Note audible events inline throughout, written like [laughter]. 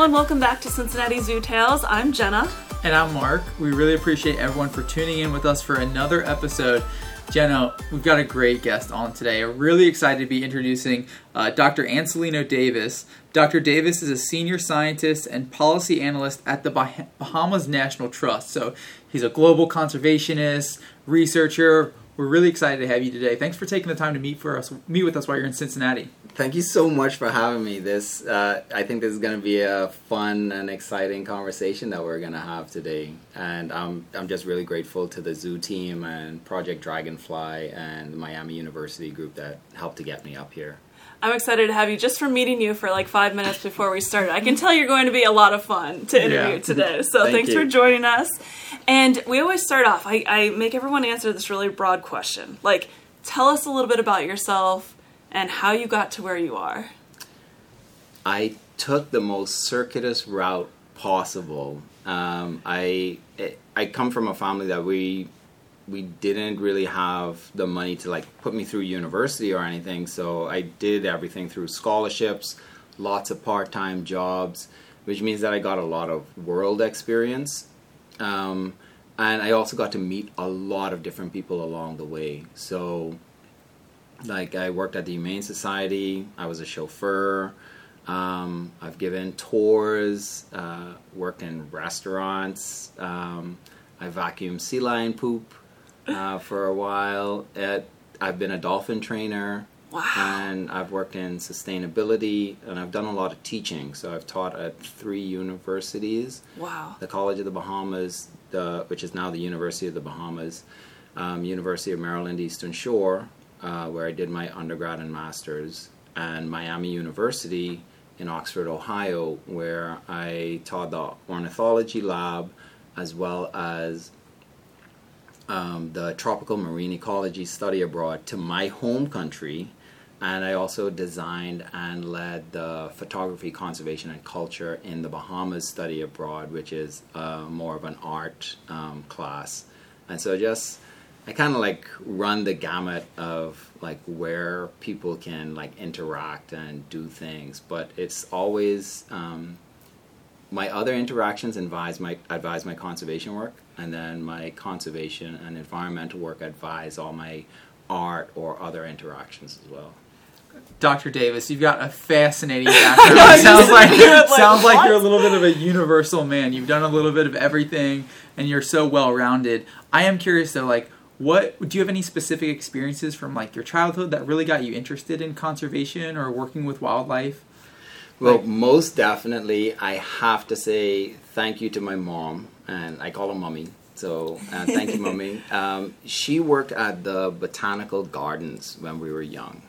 everyone. Welcome back to Cincinnati Zoo Tales. I'm Jenna. And I'm Mark. We really appreciate everyone for tuning in with us for another episode. Jenna, we've got a great guest on today. I'm really excited to be introducing uh, Dr. Ancilleno Davis. Dr. Davis is a senior scientist and policy analyst at the bah- Bahamas National Trust. So he's a global conservationist, researcher. We're really excited to have you today. Thanks for taking the time to meet for us, meet with us while you're in Cincinnati. Thank you so much for having me. This, uh, I think, this is going to be a fun and exciting conversation that we're going to have today, and I'm I'm just really grateful to the Zoo team and Project Dragonfly and the Miami University group that helped to get me up here. I'm excited to have you just from meeting you for like five minutes before we started. I can tell you're going to be a lot of fun to interview Yeah. today. So Thank thanks you. for joining us. And we always start off, I, I make everyone answer this really broad question. Like, tell us a little bit about yourself and how you got to where you are. I took the most circuitous route possible. Um, I I come from a family that we we didn't really have the money to like put me through university or anything, so I did everything through scholarships, lots of part time jobs, which means that I got a lot of world experience. Um, and I also got to meet a lot of different people along the way. So, like, I worked at the Humane Society, I was a chauffeur, um, I've given tours, uh, worked in restaurants, um, I vacuumed sea lion poop uh, for a while. At, I've been a dolphin trainer. Wow. And I've worked in sustainability and I've done a lot of teaching. So I've taught at three universities Wow. the College of the Bahamas, the, which is now the University of the Bahamas, um, University of Maryland Eastern Shore, uh, where I did my undergrad and master's, and Miami University in Oxford, Ohio, where I taught the ornithology lab as well as um, the tropical marine ecology study abroad to my home country. And I also designed and led the photography, conservation, and culture in the Bahamas study abroad, which is uh, more of an art um, class. And so just I kind of like run the gamut of like where people can like interact and do things, but it's always um, my other interactions advise my advise my conservation work, and then my conservation and environmental work advise all my art or other interactions as well. Dr. Davis, you've got a fascinating [laughs] background. sounds like, Like, sounds like you're a little bit of a universal man. You've done a little bit of everything, and you're so well rounded. I am curious though, like, what do you have any specific experiences from like your childhood that really got you interested in conservation or working with wildlife? Well, Like- most definitely, I have to say thank you to my mom, and I call her mommy. So uh, thank you, mommy. [laughs] Um, she worked at the botanical gardens when we were young,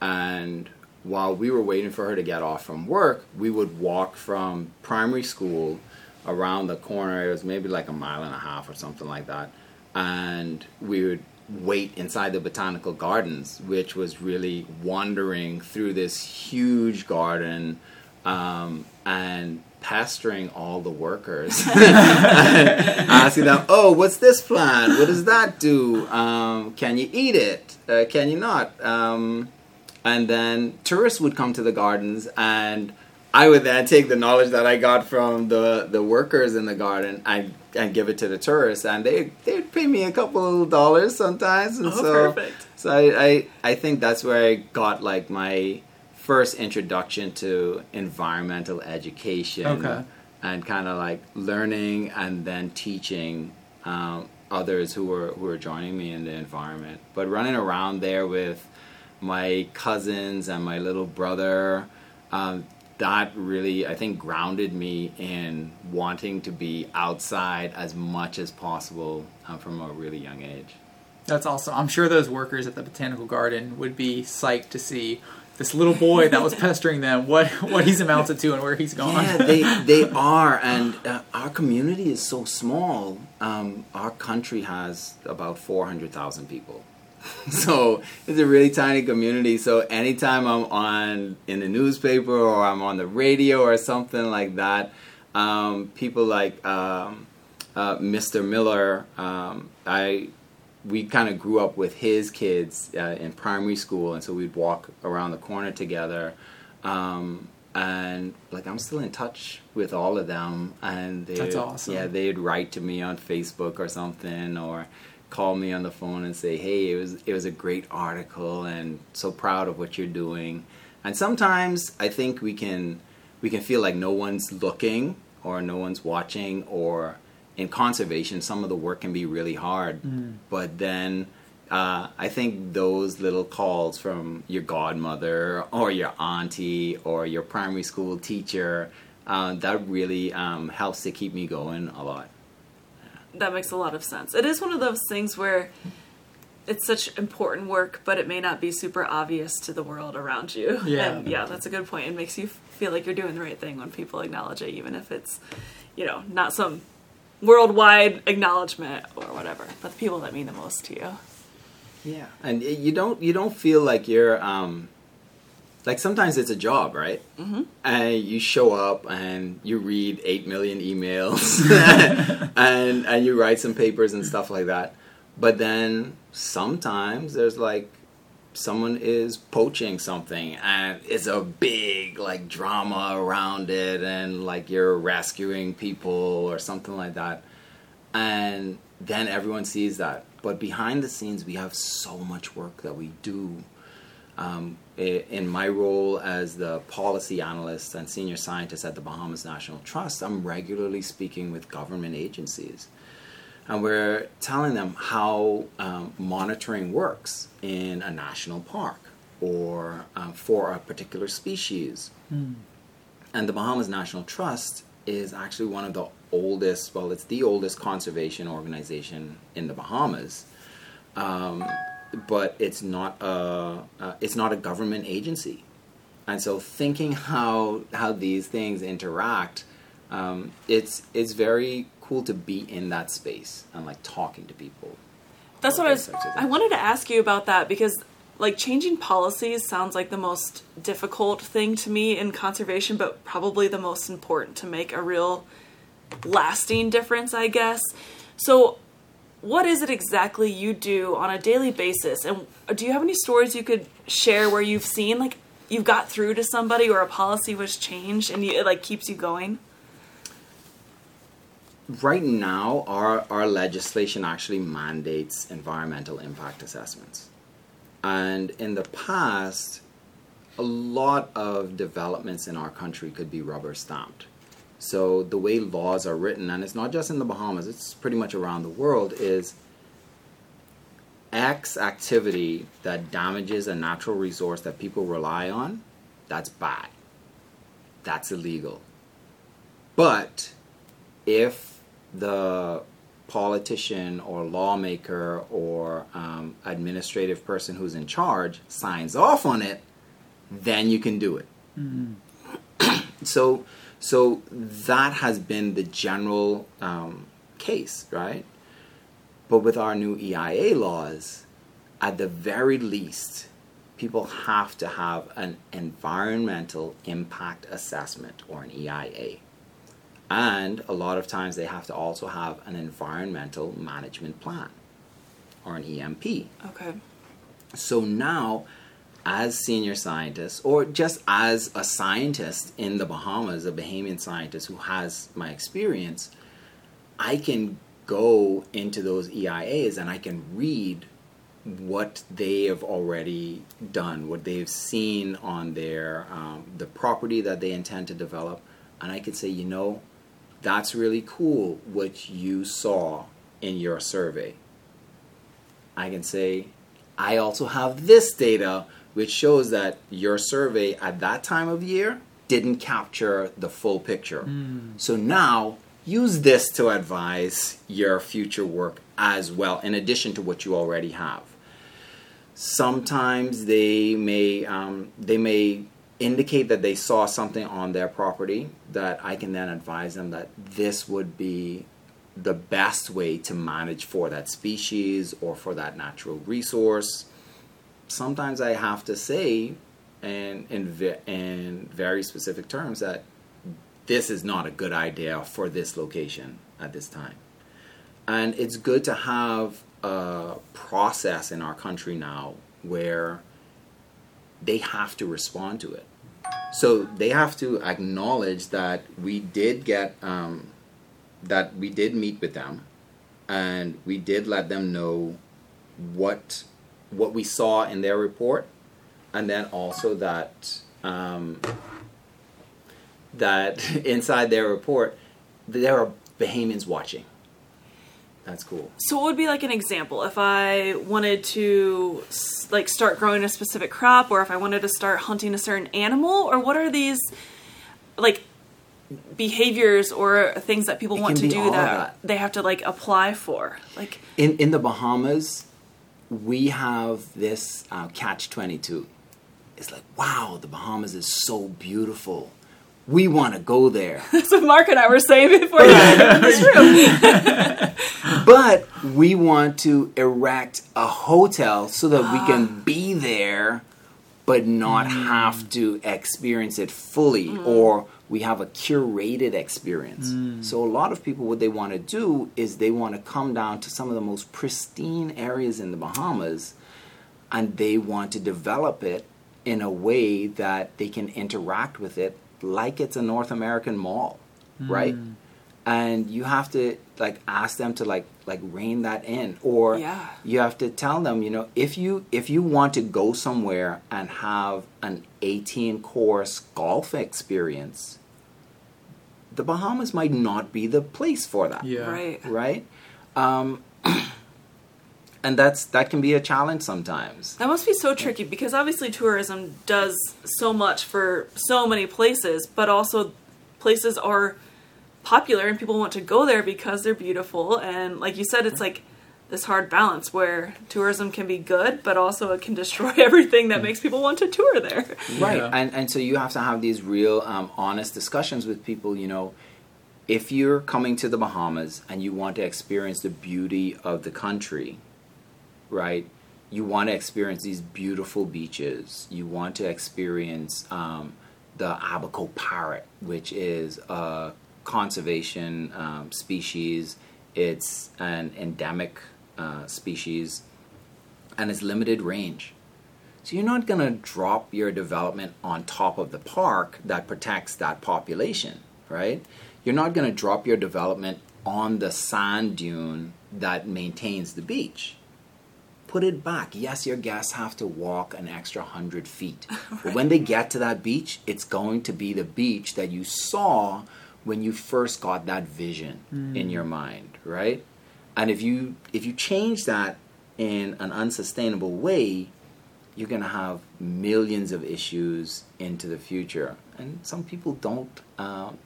and while we were waiting for her to get off from work, we would walk from primary school around the corner. It was maybe like a mile and a half or something like that, and we would wait inside the botanical gardens, which was really wandering through this huge garden um, and pestering all the workers, [laughs] asking them, "Oh, what's this plant? What does that do? Um, can you eat it? Uh, can you not?" Um, and then tourists would come to the gardens and I would then take the knowledge that I got from the, the workers in the garden and, and give it to the tourists and they they'd pay me a couple dollars sometimes and Oh, so perfect. so I, I I think that's where I got like my first introduction to environmental education Okay. and kind of like learning and then teaching um, others who were who were joining me in the environment. But running around there with my cousins and my little brother, um, that really I think grounded me in wanting to be outside as much as possible uh, from a really young age. That's awesome. I'm sure those workers at the botanical garden would be psyched to see this little boy that was pestering them, what what he's amounted to and where he's gone. Yeah, they they are, and uh, our community is so small. Um, our country has about four hundred thousand people, [laughs] so it's a really tiny community. So anytime I'm on in the newspaper or I'm on the radio or something like that, um, people like um, uh, Mr. Miller, um, I we kind of grew up with his kids uh, in primary school, and so we'd walk around the corner together. Um, and like I'm still in touch with all of them, and they That's awesome. Yeah, they'd write to me on Facebook or something, or call me on the phone and say, "Hey, it was it was a great article, and so proud of what you're doing." And sometimes I think we can we can feel like no one's looking or no one's watching, or in conservation, some of the work can be really hard, but then. Uh, I think those little calls from your godmother or your auntie or your primary school teacher uh, that really um, helps to keep me going a lot. That makes a lot of sense. It is one of those things where it's such important work, but it may not be super obvious to the world around you. Yeah. And yeah, that's a good point. It makes you feel like you're doing the right thing when people acknowledge it, even if it's, you know, not some worldwide acknowledgement or whatever, but the people that mean the most to you. Yeah, and you don't you don't feel like you're um, like sometimes it's a job, right? Mm-hmm. And you show up and you read eight million emails [laughs] [laughs] and and you write some papers and stuff like that. But then sometimes there's like someone is poaching something and it's a big like drama around it and like you're rescuing people or something like that and then everyone sees that but behind the scenes we have so much work that we do um, in my role as the policy analyst and senior scientist at the bahamas national trust i'm regularly speaking with government agencies and we're telling them how um, monitoring works in a national park or um, for a particular species. And the Bahamas National Trust is actually one of the oldest, well, it's the oldest conservation organization in the Bahamas. Um, but it's not a uh, it's not a government agency, and so thinking how how these things interact, um, it's it's very cool to be in that space and like talking to people. That's what I was. I wanted to ask you about that because, like, changing policies sounds like the most difficult thing to me in conservation, but probably the most important to make a real lasting difference, I guess. So, what is it exactly you do on a daily basis? And do you have any stories you could share where you've seen, like, you've got through to somebody or a policy was changed and you, it, like, keeps you going? right now our, our legislation actually mandates environmental impact assessments and in the past a lot of developments in our country could be rubber stamped so the way laws are written and it's not just in the bahamas it's pretty much around the world is x activity that damages a natural resource that people rely on that's bad. That's illegal. But if the politician or lawmaker or um, administrative person who's in charge signs off on it, then you can do it. [clears throat] so, so that has been the general um, case, right? But with our new EIA laws, at the very least, people have to have an environmental impact assessment or an EIA. And a lot of times they have to also have an environmental management plan or an EMP. Okay. So now, as senior scientists, or just as a scientist in the Bahamas, a Bahamian scientist who has my experience, I can go into those EIAs and I can read what they have already done, what they've seen on their um, the property that they intend to develop, and I can say, you know, that's really cool what you saw in your survey. I can say, I also have this data which shows that your survey at that time of year didn't capture the full picture. So now use this to advise your future work as well, in addition to what you already have. Sometimes they may um, they may indicate that they saw something on their property that I can then advise them that this would be the best way to manage for that species or for that natural resource. Sometimes I have to say, and in, in very specific terms, that this is not a good idea for this location at this time. And it's good to have a process in our country now where they have to respond to it. So they have to acknowledge that we did get um, that we did meet with them, and we did let them know what what we saw in their report, and then also that um, that [laughs] inside their report there are Bahamians watching. That's cool. So, what would be like an example if I wanted to like start growing a specific crop, or if I wanted to start hunting a certain animal, or what are these like behaviors or things that people It want to do that, that. they have to like apply for? Like, In in the Bahamas, we have this uh, catch twenty two. It's like wow, the Bahamas is so beautiful. We want to go there. [laughs] that's what Mark and I were saying before. Yeah, [laughs] it's true. [laughs] but we want to erect a hotel so that we can [gasps] be there but not have to experience it fully or we have a curated experience. Mm. So a lot of people what they want to do is they want to come down to some of the most pristine areas in the bahamas and they want to develop it in a way that they can interact with it like it's a north american mall right? Mm. And you have to like ask them to like like rein that in or Yeah. you have to tell them you know if you if you want to go somewhere and have an 18 course golf experience the bahamas might not be the place for that Yeah. Right. right um, [clears throat] and that's that can be a challenge sometimes That must be so tricky because obviously tourism does so much for so many places, but also places are popular and people want to go there because they're beautiful. And like you said, it's like this hard balance where tourism can be good, but also it can destroy [laughs] everything that makes people want to tour there. right Yeah. and and so you have to have these real um, honest discussions with people you know if you're coming to the bahamas and you want to experience the beauty of the country right you want to experience these beautiful beaches you want to experience um, the abaco parrot which is a conservation um, species it's an endemic uh, species and it's limited range so you're not going to drop your development on top of the park that protects that population, right? You're not going to drop your development on the sand dune that maintains the beach. Put it back. Yes, your guests have to walk an extra 100 feet. [laughs] But when they get to that beach, it's going to be the beach that you saw when you first got that vision in your mind, right? And if you if you change that in an unsustainable way, you're going to have millions of issues into the future. And some people don't um,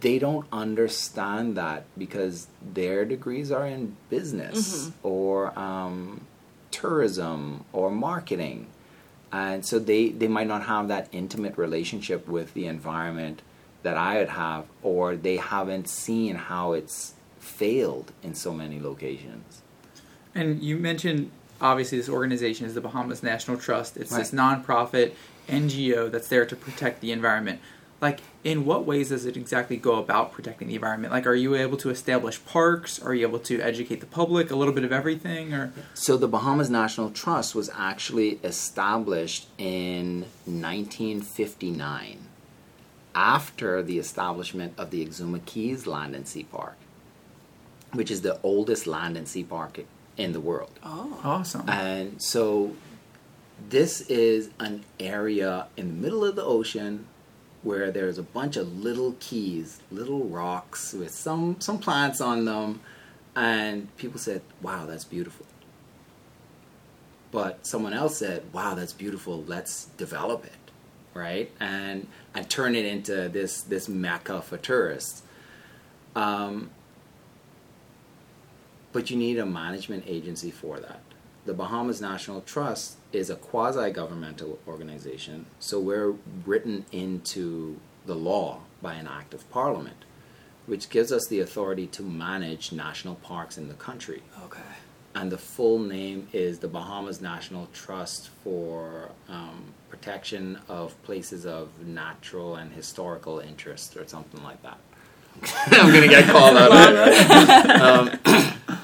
they don't understand that because their degrees are in business or um, tourism or marketing. And so they, they might not have that intimate relationship with the environment that i would have or they haven't seen how it's failed in so many locations And you mentioned obviously this organization is the Bahamas National Trust. It's this nonprofit NGO that's there to protect the environment. Like, in what ways does it exactly go about protecting the environment? Like, are you able to establish parks? Are you able to educate the public? A little bit of everything, or So the Bahamas National Trust was actually established in 1959 after the establishment of the Exuma Cays Land and Sea Park, which is the oldest land and sea park in the world. Oh. awesome? And so this is an area in the middle of the ocean where there's a bunch of little keys, little rocks with some some plants on them and people said, "Wow, that's beautiful." But someone else said, "Wow, that's beautiful. Let's develop it." Right? And and turn it into this this mecca for tourists. Um, but you need a management agency for that. The Bahamas National Trust is a quasi governmental organization, so we're written into the law by an act of parliament, which gives us the authority to manage national parks in the country. Okay. And the full name is the Bahamas National Trust for um, Protection of Places of Natural and Historical Interest, or something like that. [laughs] I'm going to get called out. [laughs] um,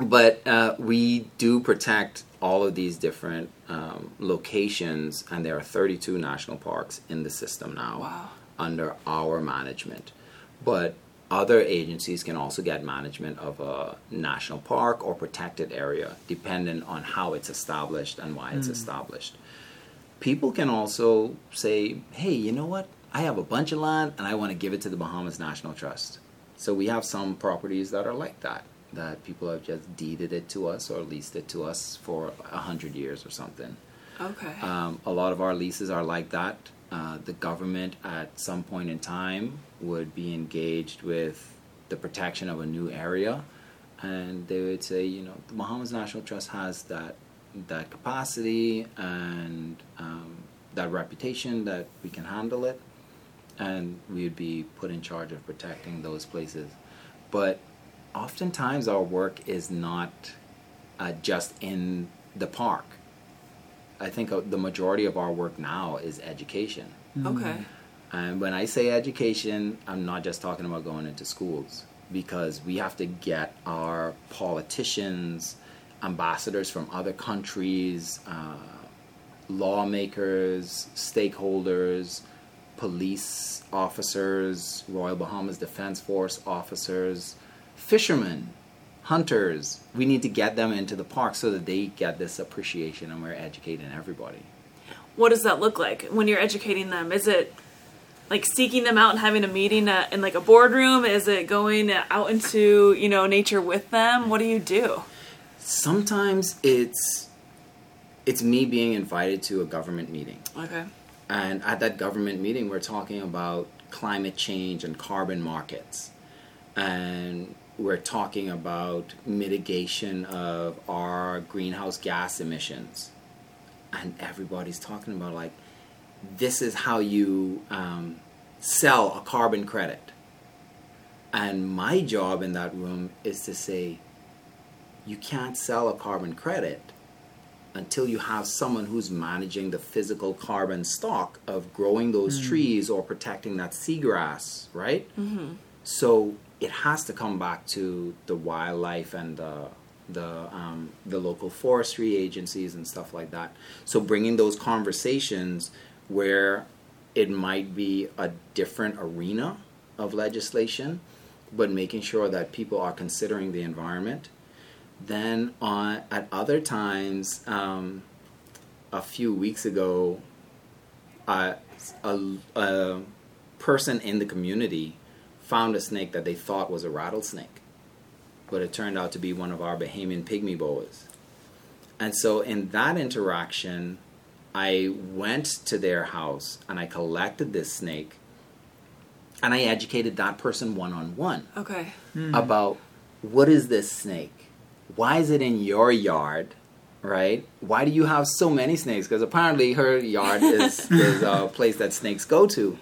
[clears throat] but uh, we do protect all of these different um, locations, and there are 32 national parks in the system now Wow. under our management. But other agencies can also get management of a national park or protected area, depending on how it's established and why it's established. People can also say, hey, you know what? I have a bunch of land and I want to give it to the Bahamas National Trust. So we have some properties that are like that, that people have just deeded it to us or leased it to us for a hundred years or something. Okay. Um, a lot of our leases are like that. Uh, the government, at some point in time, would be engaged with the protection of a new area, and they would say, you know, the Bahamas National Trust has that that capacity and um, that reputation that we can handle it, and we would be put in charge of protecting those places. But oftentimes, our work is not uh, just in the park. I think uh, the majority of our work now is education. okay. And when I say education, I'm not just talking about going into schools because we have to get our politicians, ambassadors from other countries, uh, lawmakers, stakeholders, police officers, Royal Bahamas Defense Force officers, fishermen, hunters. We need to get them into the park so that they get this appreciation and we're educating everybody. What does that look like when you're educating them? Is it like seeking them out and having a meeting at, in like a boardroom? Is it going out into you know nature with them? What do you do? Sometimes it's it's me being invited to a government meeting. Okay. And at that government meeting, we're talking about climate change and carbon markets. And we're talking about mitigation of our greenhouse gas emissions. And everybody's talking about, like, this is how you um, sell a carbon credit. And my job in that room is to say, you can't sell a carbon credit until you have someone who's managing the physical carbon stock of growing those trees or protecting that seagrass, right? Mm-hmm. So it has to come back to the wildlife and the the um, the local forestry agencies and stuff like that. So bringing those conversations where it might be a different arena of legislation, but making sure that people are considering the environment then on at other times, um, a few weeks ago, uh, a, a person in the community found a snake that they thought was a rattlesnake, but it turned out to be one of our Bahamian pygmy boas. And so, in that interaction, I went to their house and I collected this snake, and I educated that person one on one Okay. Hmm. about what is this snake? Why is it in your yard? Right? Why do you have so many snakes? Because apparently her yard is, [laughs] is a place that snakes go to.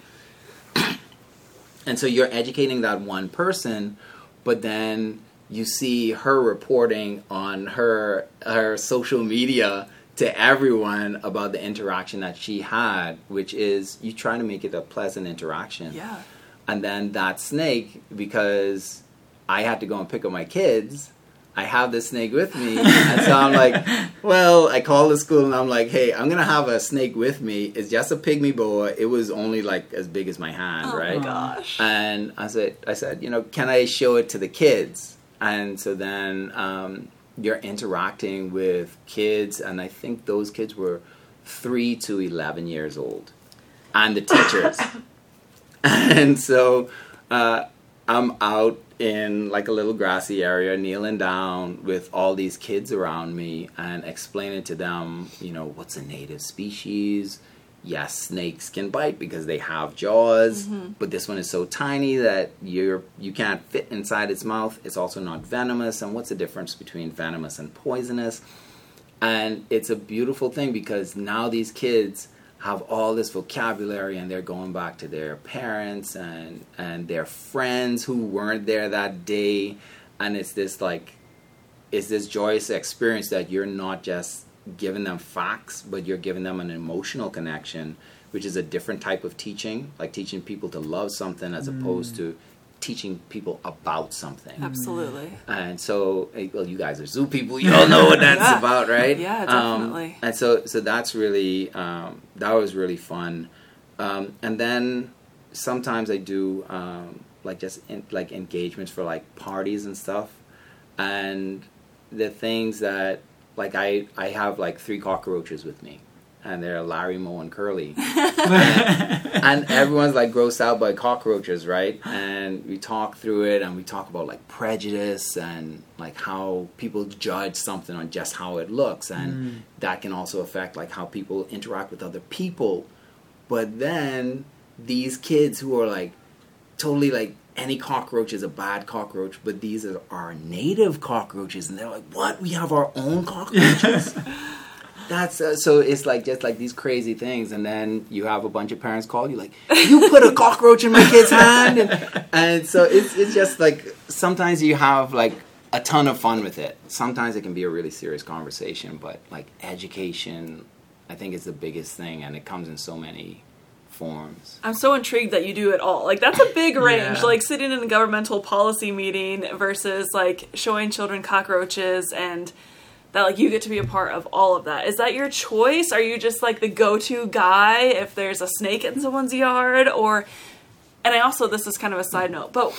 And so you're educating that one person, but then you see her reporting on her her social media to everyone about the interaction that she had, which is you try to make it a pleasant interaction Yeah. and then that snake because I had to go and pick up my kids. I have this snake with me, and so I'm like, [laughs] well, I call the school and I'm like, hey, I'm gonna have a snake with me. It's just a pygmy boa. It was only like as big as my hand, Oh right? my gosh. And I said, I said, you know, can I show it to the kids? And so then um, you're interacting with kids, and I think those kids were three to eleven years old, and the teachers. [laughs] [laughs] and so uh, I'm out in like a little grassy area, kneeling down with all these kids around me and explaining to them, you know, what's a native species. Yes, snakes can bite because they have jaws, mm-hmm. but this one is so tiny that you're you can't fit inside its mouth. It's also not venomous. And what's the difference between venomous and poisonous? And it's a beautiful thing because now these kids have all this vocabulary and they're going back to their parents and and their friends who weren't there that day. And it's this like it's this joyous experience that you're not just giving them facts but you're giving them an emotional connection which is a different type of teaching like teaching people to love something as opposed mm. to teaching people about something. Absolutely. And so, well, you guys are zoo people. You all know what that's [laughs] Yeah. about, right? Yeah, Um, definitely. and so, so that's really um, that was really fun. Um, and then sometimes I do um, like just in, like engagements for like parties and stuff. And the things that like I I have like three cockroaches with me, and they're Larry, Moe, and Curly [laughs] and everyone's like grossed out by cockroaches, right? And we talk through it, and we talk about like prejudice and like how people judge something on just how it looks, and mm. that can also affect like how people interact with other people. But then these kids who are like totally like any cockroach is a bad cockroach, but these are our native cockroaches, and they're like, "What? We have our own cockroaches." [laughs] That's uh, so. It's like just like these crazy things, and then you have a bunch of parents call you like, "You put a cockroach in my kid's hand," and, and so it's it's just like sometimes you have like a ton of fun with it. Sometimes it can be a really serious conversation, but like education, I think is the biggest thing, and it comes in so many forms. I'm so intrigued that you do it all. Like that's a big [laughs] range. Yeah. Like sitting in a governmental policy meeting versus like showing children cockroaches and that like you get to be a part of all of that. Is that your choice? Are you just like the go-to guy if there's a snake in someone's yard or and I also this is kind of a side note, but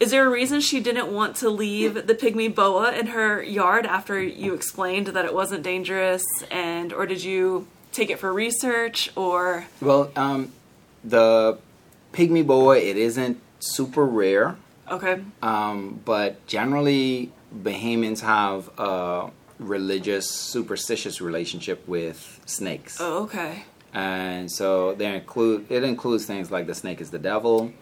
is there a reason she didn't want to leave the pygmy boa in her yard after you explained that it wasn't dangerous and or did you take it for research or Well, um, the pygmy boa it isn't super rare. okay. Um, but generally, Bahamians have a religious, superstitious relationship with snakes, Oh, okay. and so they include it includes things like the snake is the devil,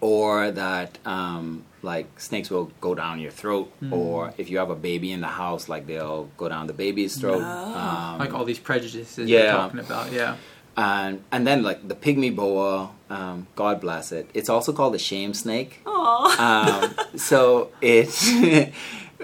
or that um, like snakes will go down your throat, or if you have a baby in the house, like they'll go down the baby's throat. Um, like all these prejudices Yeah. you're talking about. Yeah. and and then like the pygmy boa, um, God bless it. It's also called the shame snake. Aw. Um, so it [laughs]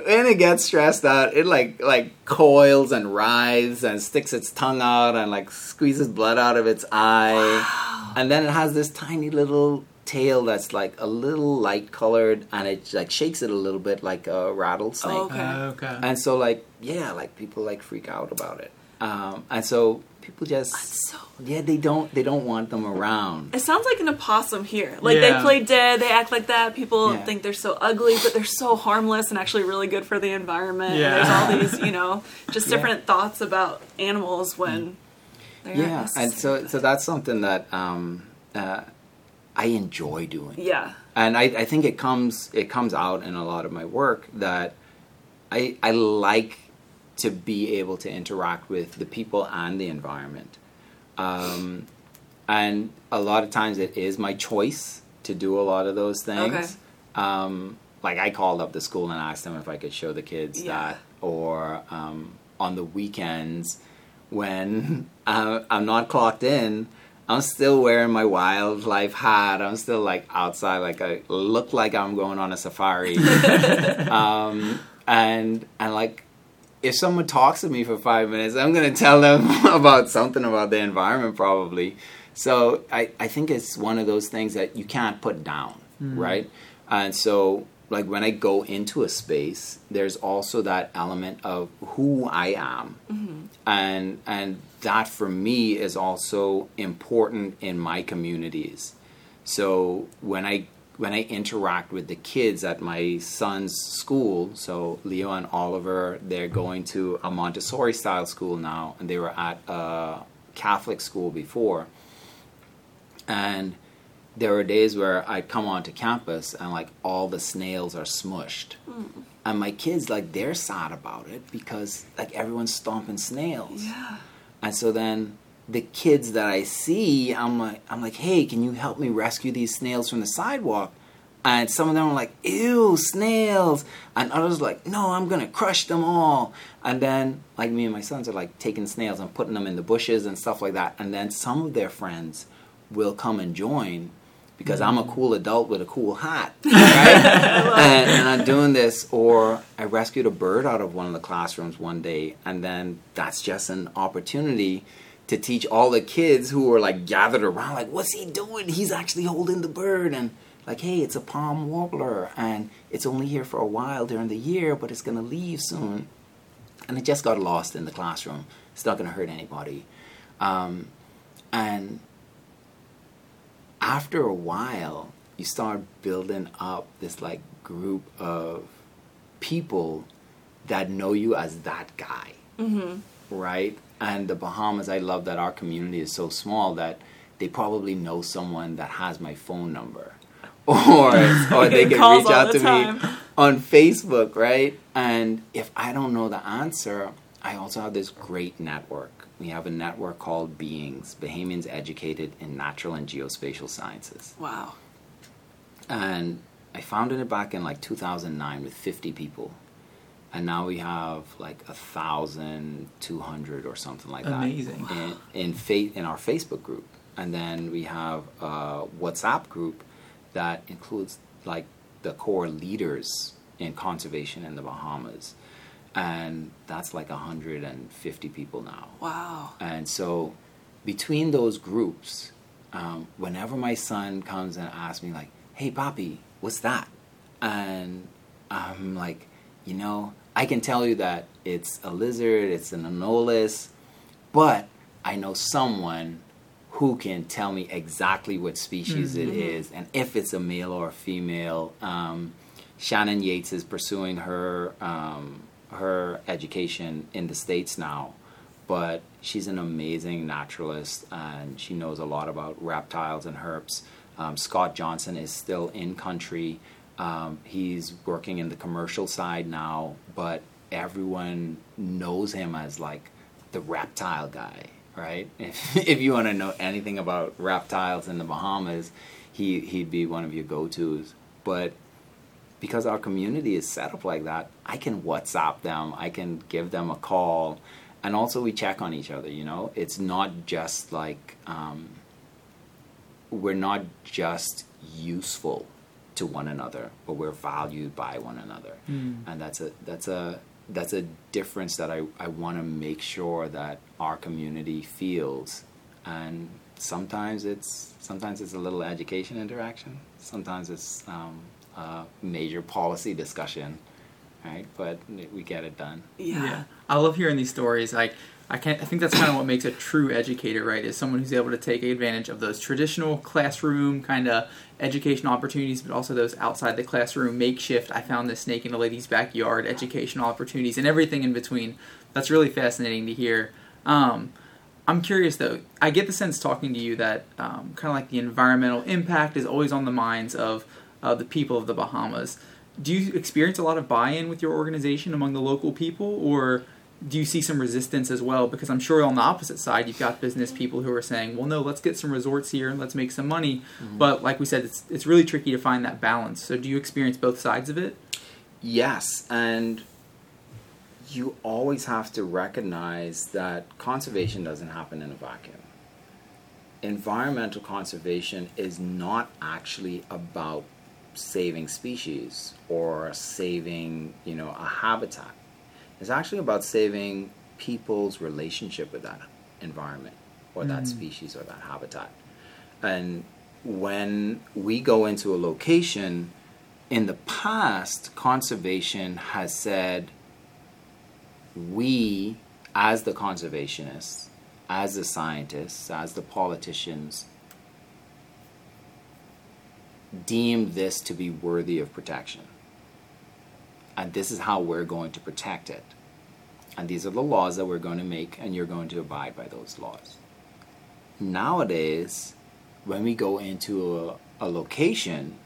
when it gets stressed out, it like like coils and writhes and sticks its tongue out and like squeezes blood out of its eye, and then it has this tiny little tail that's like a little light colored and it like shakes it a little bit like a rattlesnake. Oh, Okay. Uh, okay. And so like yeah, like people like freak out about it, um, and so people just So yeah they don't they don't want them around. it sounds like an opossum here. Like Yeah. they play dead, they act like that. People Yeah. think they're so ugly, but they're so harmless and actually really good for the environment. And there's all these, you know, just Yeah. different thoughts about animals when they're not Yeah, and so so that's something that um, uh, I enjoy doing. yeah. and I, I think it comes it comes out in a lot of my work that I I like to be able to interact with the people and the environment, um, and a lot of times it is my choice to do a lot of those things. Okay. Um, like I called up the school and asked them if I could show the kids Yeah. that, or um, on the weekends when [laughs] uh, I'm not clocked in. I'm still wearing my wildlife hat. I'm still like outside, like I look like I'm going on a safari. [laughs] um, and and like if someone talks to me for five minutes, I'm gonna tell them [laughs] about something about the environment probably. So I, I think it's one of those things that you can't put down, mm-hmm. right? And so like when I go into a space, there's also that element of who I am, mm-hmm. and and that for me is also important in my communities. So when I when I interact with the kids at my son's school, so Leo and Oliver, they're going to a Montessori style school now, and they were at a Catholic school before. And there were days where I'd come onto campus and like all the snails are smushed. Hmm. And my kids, like, they're sad about it because like everyone's stomping snails. Yeah. And so then the kids that I see, I'm like, I'm like, hey, can you help me rescue these snails from the sidewalk? And some of them are like, ew, snails. And others are like, no, I'm gonna crush them all. And then, like me and my sons are like taking snails and putting them in the bushes and stuff like that. And then some of their friends will come and join because I'm a mm. cool adult with a cool hat, [laughs] right? and, and I'm doing this, or I rescued a bird out of one of the classrooms one day, and then that's just an opportunity to teach all the kids who were like gathered around, like, what's he doing? He's actually holding the bird, and like, hey, it's a palm warbler and it's only here for a while during the year, but it's going to leave soon. And it just got lost in the classroom. It's not going to hurt anybody. Um, and after a while, you start building up this like group of people that know you as that guy, mm-hmm. right? And the Bahamas, I love that our community is so small that they probably know someone that has my phone number, [laughs] or or [laughs] they can reach out to time. me on Facebook, right? And if I don't know the answer, I also have this great network. We have a network called Beings, Bahamians Educated in Natural and Geospatial Sciences. Wow. And I founded it back in like 2009 with 50 people. And now we have like a thousand two hundred or something like Amazing. that. Amazing. In in, fa- in our Facebook group, and then we have a WhatsApp group that includes like the core leaders in conservation in the Bahamas, and that's like 150 people now. Wow! And so, between those groups, um, whenever my son comes and asks me like, "Hey, Papi, what's that?" and I'm like, you know, I can tell you that it's a lizard, it's an anolis, but I know someone who can tell me exactly what species mm-hmm. it is and if it's a male or a female. Um, Shannon Yates is pursuing her um, her education in the states now, but she's an amazing naturalist and she knows a lot about reptiles and herps. Um, Scott Johnson is still in country. Um, he's working in the commercial side now, but everyone knows him as like the reptile guy right? [laughs] If, if you want to know anything about reptiles in the Bahamas, he, he'd be one of your go tos. But because our community is set up like that, I can WhatsApp them, I can give them a call, and also we check on each other, you know? It's not just like, um, we're not just useful to one another, but we're valued by one another. Mm. And that's a, that's a, that's a difference that I, I want to make sure that our community feels and sometimes it's sometimes it's a little education interaction sometimes it's um, a major policy discussion right but we get it done yeah. yeah i love hearing these stories like I can't. I think that's kind of what makes a true educator, right? Is someone who's able to take advantage of those traditional classroom kind of education opportunities, but also those outside the classroom makeshift. I found this snake in a lady's backyard educational opportunities and everything in between. That's really fascinating to hear. Um, I'm curious though. I get the sense talking to you that um, kind of like the environmental impact is always on the minds of uh, the people of the Bahamas. Do you experience a lot of buy-in with your organization among the local people, or do you see some resistance as well? Because I'm sure on the opposite side, you've got business people who are saying, "Well, no, let's get some resorts here and let's make some money." Mm-hmm. But like we said, it's it's really tricky to find that balance. So, do you experience both sides of it? Yes, and you always have to recognize that conservation doesn't happen in a vacuum. Environmental conservation is not actually about saving species or saving, you know, a habitat is actually about saving people's relationship with that environment or that mm. species or that habitat. And when we go into a location, in the past, conservation has said, we, as the conservationists, as the scientists, as the politicians, deem this to be worthy of protection and this is how we're going to protect it. And these are the laws that we're going to make, and you're going to abide by those laws. Nowadays, when we go into a, a location,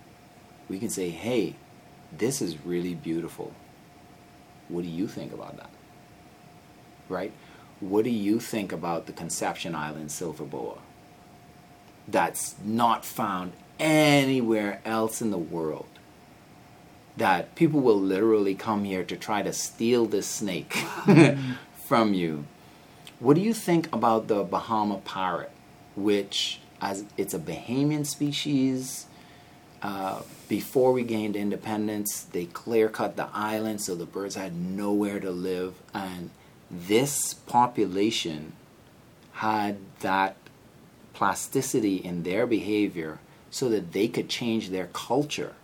we can say, hey, this is really beautiful. What do you think about that? Right? What do you think about the Conception Island silver boa? That's not found anywhere else in the world that people will literally come here to try to steal this snake [laughs] from you. What do you think about the Bahama parrot, which as it's a Bahamian species? Uh, before we gained independence, they clear cut the island so the birds had nowhere to live, and this population had that plasticity in their behavior so that they could change their culture.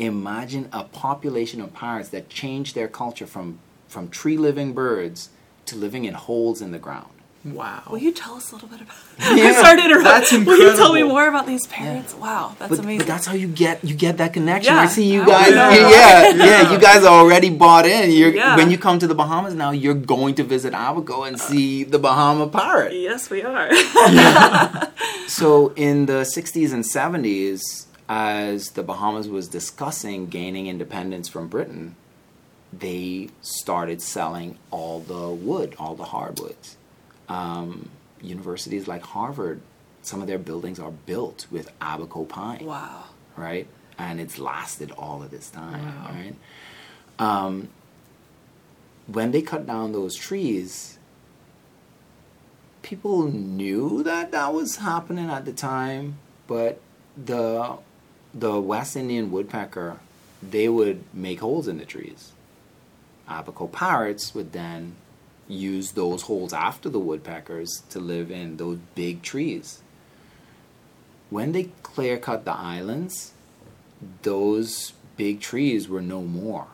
Imagine a population of parrots that changed their culture from, from tree living birds to living in holes in the ground. Wow. Will you tell us a little bit about? [laughs] Yeah, I'm sorry to interrupt. that's Will you tell me more about these parrots? Wow, that's but, amazing. but that's how you get you get that connection. Yeah, I see you I guys. Yeah, yeah, Yeah. yeah, You [laughs] guys are already bought in. You're Yeah. when you come to the Bahamas now, you're going to visit Abaco and uh. see the Bahama parrot. yes, we are. [laughs] So in the 60s and 70s, as the Bahamas was discussing gaining independence from Britain, they started selling all the wood, all the hardwoods. Um, universities like Harvard, some of their buildings are built with Abaco pine wow. right? And it's lasted all of this time, Wow. right? Um, when they cut down those trees, people knew that that was happening at the time, but the the West Indian woodpecker, they would make holes in the trees. Abaco parrots would then use those holes after the woodpeckers to live in those big trees. When they clear cut the islands, those big trees were no more.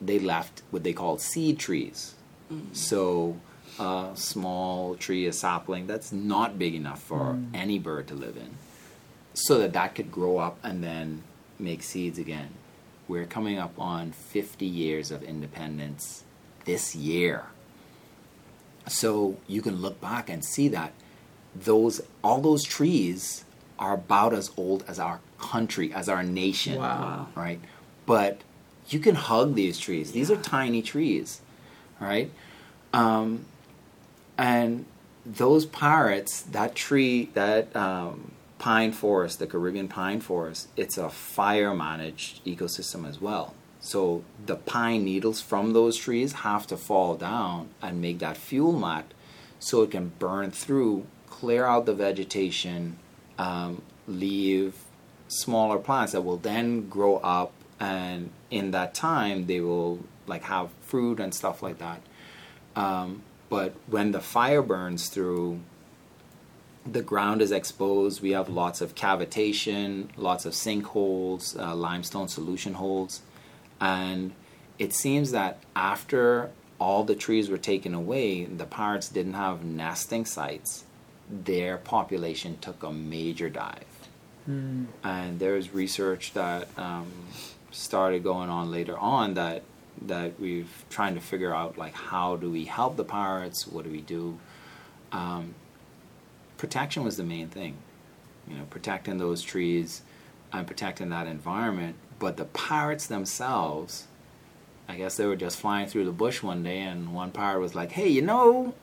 They left what they called seed trees. Mm. So, a small tree, a sapling that's not big enough for mm. any bird to live in, so that that could grow up and then make seeds again. We're coming up on 50 years of independence this year. So you can look back and see that those all those trees are about as old as our country, as our nation. Wow. Right? But you can hug these trees. These are tiny trees. Right? Um, and those parrots, that tree, that um, pine forest, the Caribbean pine forest, it's a fire managed ecosystem as well. So the pine needles from those trees have to fall down and make that fuel mat so it can burn through, clear out the vegetation, um, leave smaller plants that will then grow up and in that time they will like have fruit and stuff like that. Um, but when the fire burns through, the ground is exposed. We have lots of cavitation, lots of sinkholes, uh, limestone solution holes, and it seems that after all the trees were taken away, the parrots didn't have nesting sites. Their population took a major dive, and there's research that um, started going on later on that that we've trying to figure out like how do we help the pirates? What do we do? Um, protection was the main thing, you know, protecting those trees and protecting that environment. But the pirates themselves, I guess they were just flying through the bush one day, and one pirate was like, "Hey, you know."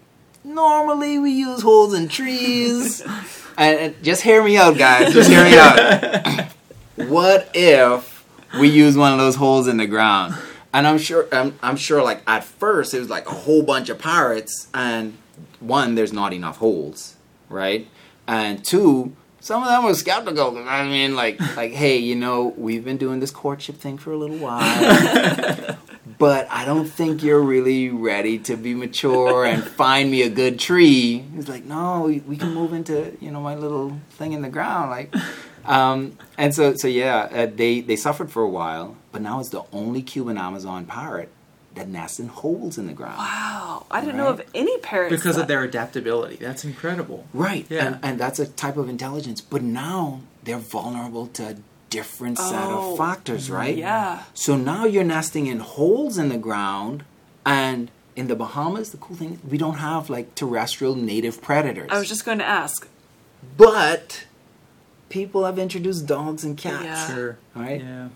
Normally we use holes in trees, [laughs] and, and just hear me out, guys. Just hear me out. [laughs] what if we use one of those holes in the ground? And I'm sure, I'm, I'm sure, like at first it was like a whole bunch of pirates and one, there's not enough holes, right? And two, some of them were skeptical. I mean, like, [laughs] like, hey, you know, we've been doing this courtship thing for a little while, [laughs] but I don't think you're really ready to be mature and find me a good tree. He's like, no, we, can move into, you know, my little thing in the ground, like. Um, and so, so yeah, uh, they they suffered for a while, but now it's the only Cuban Amazon parrot that nest in holes in the ground. Wow. I didn't know of any parrots. because that- of their adaptability. That's incredible. Right. Yeah. And, and that's a type of intelligence. But now they're vulnerable to a different set Oh, of factors, right? Yeah. So now you're nesting in holes in the ground, and in the Bahamas, the cool thing is we don't have like terrestrial native predators. I was just going to ask. but people have introduced dogs and cats. Yeah. Sure. Right? Yeah.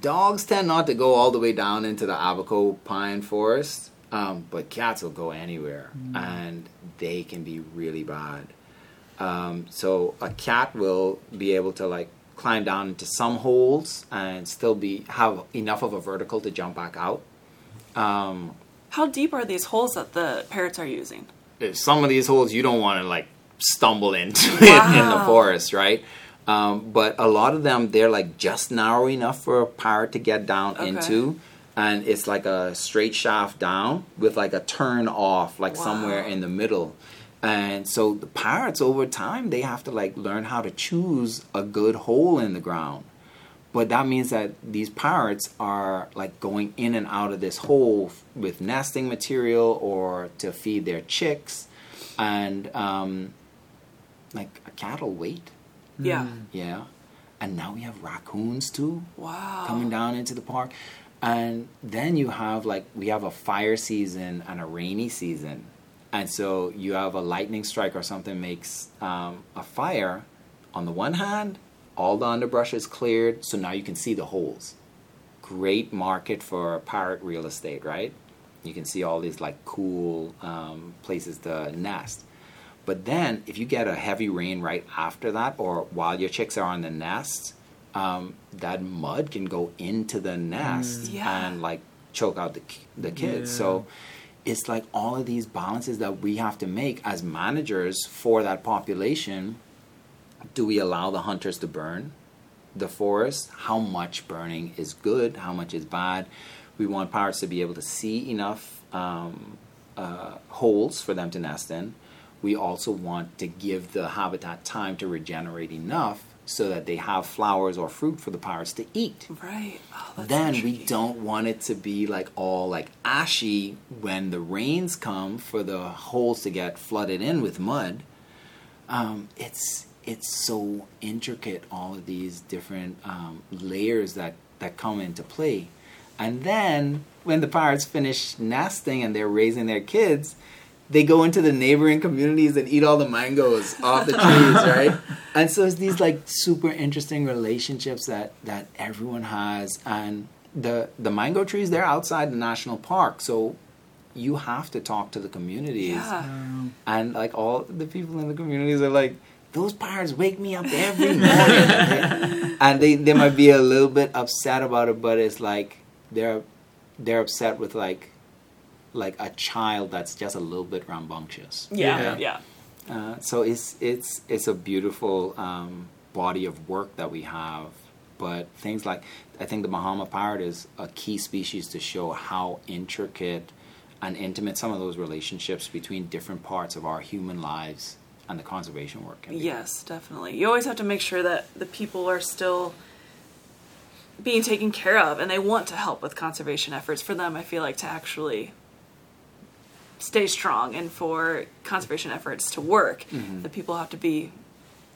Dogs tend not to go all the way down into the Abaco pine forest, um, but cats will go anywhere, and they can be really bad. Um, so a cat will be able to like climb down into some holes and still be have enough of a vertical to jump back out. Um, How deep are these holes that the parrots are using? some of these holes you don't want to like stumble into it [laughs] in the forest, right? Um, but a lot of them they're like just narrow enough for a pirate to get down Okay. into, and it's like a straight shaft down with like a turn off, like Wow. somewhere in the middle. And so the pirates over time they have to like learn how to choose a good hole in the ground. But that means that these pirates are like going in and out of this hole with nesting material or to feed their chicks, and um, like a cattle wait. Yeah. Yeah, and now we have raccoons too Wow. coming down into the park. And then you have like we have a fire season and a rainy season. And so you have a lightning strike or something makes um, a fire. On the one hand, all the underbrush is cleared, so now you can see the holes. Great market for pirate real estate, right? You can see all these like cool um, places to nest. But then, if you get a heavy rain right after that, or while your chicks are on the nest, um, that mud can go into the nest Yeah. and like choke out the the kids. So it's like all of these balances that we have to make as managers for that population. Do we allow the hunters to burn the forest? How much burning is good? How much is bad? We want pirates to be able to see enough um, uh, holes for them to nest in. We also want to give the habitat time to regenerate enough so that they have flowers or fruit for the pirates to eat Right. Oh, then we don't want it to be like all like ashy when the rains come for the holes to get flooded in with mud. Um, it's it's so intricate, all of these different um, layers that that come into play, and then when the pirates finish nesting and they're raising their kids. They go into the neighboring communities and eat all the mangoes off the trees, [laughs] right? And so it's these like super interesting relationships that that everyone has, and the the mango trees they're outside the national park, so you have to talk to the communities, Yeah. and like all the people in the communities are like. Those pirates wake me up every morning, [laughs] and they, they might be a little bit upset about it, but it's like they're they're upset with like like a child that's just a little bit rambunctious. Yeah. Yeah. Yeah. Uh, so it's it's it's a beautiful um, body of work that we have. But things like I think the Bahama parrot is a key species to show how intricate and intimate some of those relationships between different parts of our human lives and the conservation work. Can be. Yes, definitely. You always have to make sure that the people are still being taken care of and they want to help with conservation efforts. For them, I feel like to actually stay strong and for conservation efforts to work, the people have to be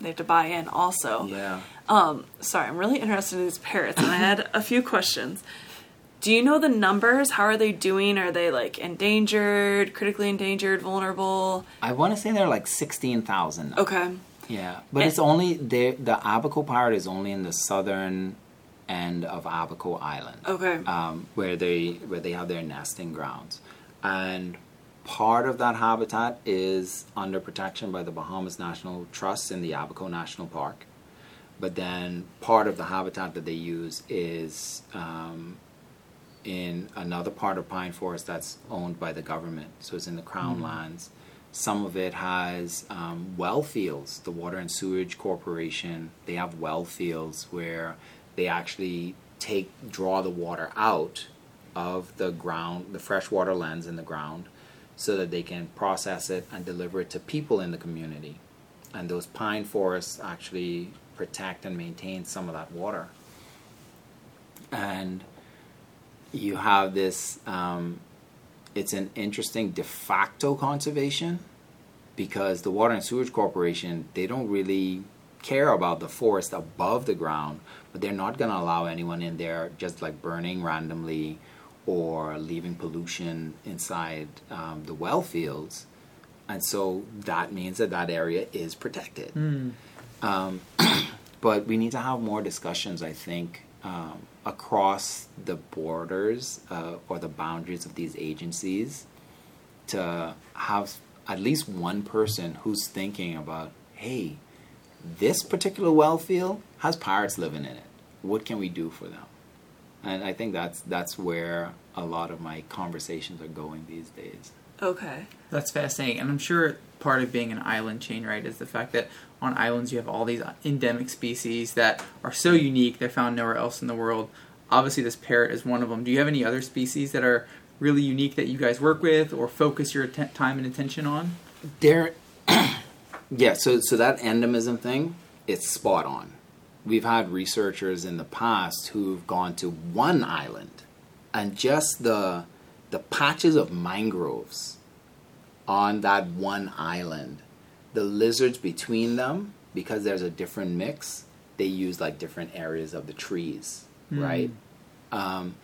they have to buy in also. Yeah. Um, sorry, I'm really interested in these parrots, and I had a few questions. Do you know the numbers? How are they doing? Are they like endangered, critically endangered, vulnerable? I want to say they're like sixteen thousand. Okay. Yeah, but And- it's only the the Abaco parrot is only in the southern end of Abaco Island. Okay. um, where they where they have their nesting grounds, and part of that habitat is under protection by the Bahamas National Trust in the Abaco National Park. But then part of the habitat that they use is um, in another part of pine forest that's owned by the government. So it's in the Crown lands. Some of it has um, well fields. The Water and Sewage Corporation they have well fields where they actually take draw the water out of the ground, the freshwater lands in the ground, so that they can process it and deliver it to people in the community. And those pine forests actually protect and maintain some of that water. And you have this, um, it's an interesting de facto conservation because the Water and Sewage Corporation, they don't really care about the forest above the ground, but they're not going to allow anyone in there just like burning randomly or leaving pollution inside um, the well fields. And so that means that that area is protected. Um, [clears throat] but we need to have more discussions, I think, um, across the borders uh, or the boundaries of these agencies to have at least one person who's thinking about, hey, this particular well field has pirates living in it. What can we do for them? And I think that's that's where a lot of my conversations are going these days. Okay. That's fascinating, and I'm sure part of being an island chain, right, is the fact that on islands you have all these endemic species that are so unique they're found nowhere else in the world. Obviously, this parrot is one of them. Do you have any other species that are really unique that you guys work with or focus your atten- time and attention on? There, [clears throat] Yeah, so so that endemism thing, it's spot on. We've had researchers in the past who've gone to one island and just the the patches of mangroves on that one island, the lizards between them, because there's a different mix, they use like different areas of the trees, right? Um,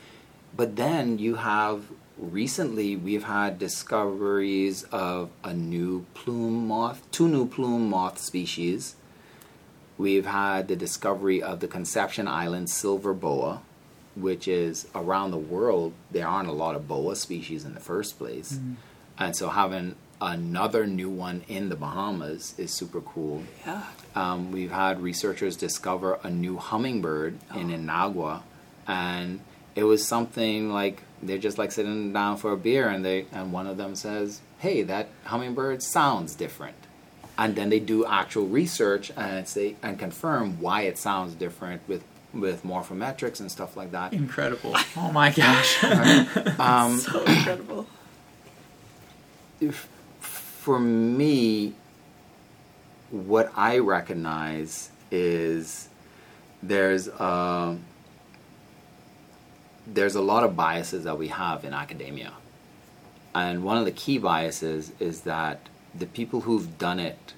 but then you have recently we've had discoveries of a new plume moth, two new plume moth species. We've had the discovery of the Conception Island silver boa, which is around the world. There aren't a lot of boa species in the first place, and so having another new one in the Bahamas is super cool. Yeah. Um, we've had researchers discover a new hummingbird in Inagua, and it was something like they're just like sitting down for a beer, and they and one of them says, "Hey, that hummingbird sounds different," and then they do actual research and say and confirm why it sounds different with with morphometrics and stuff like that. Incredible. Oh my [laughs] gosh. Um, so incredible. if, for me, what I recognize is there's a, there's a lot of biases that we have in academia, and one of the key biases is that the people who've done it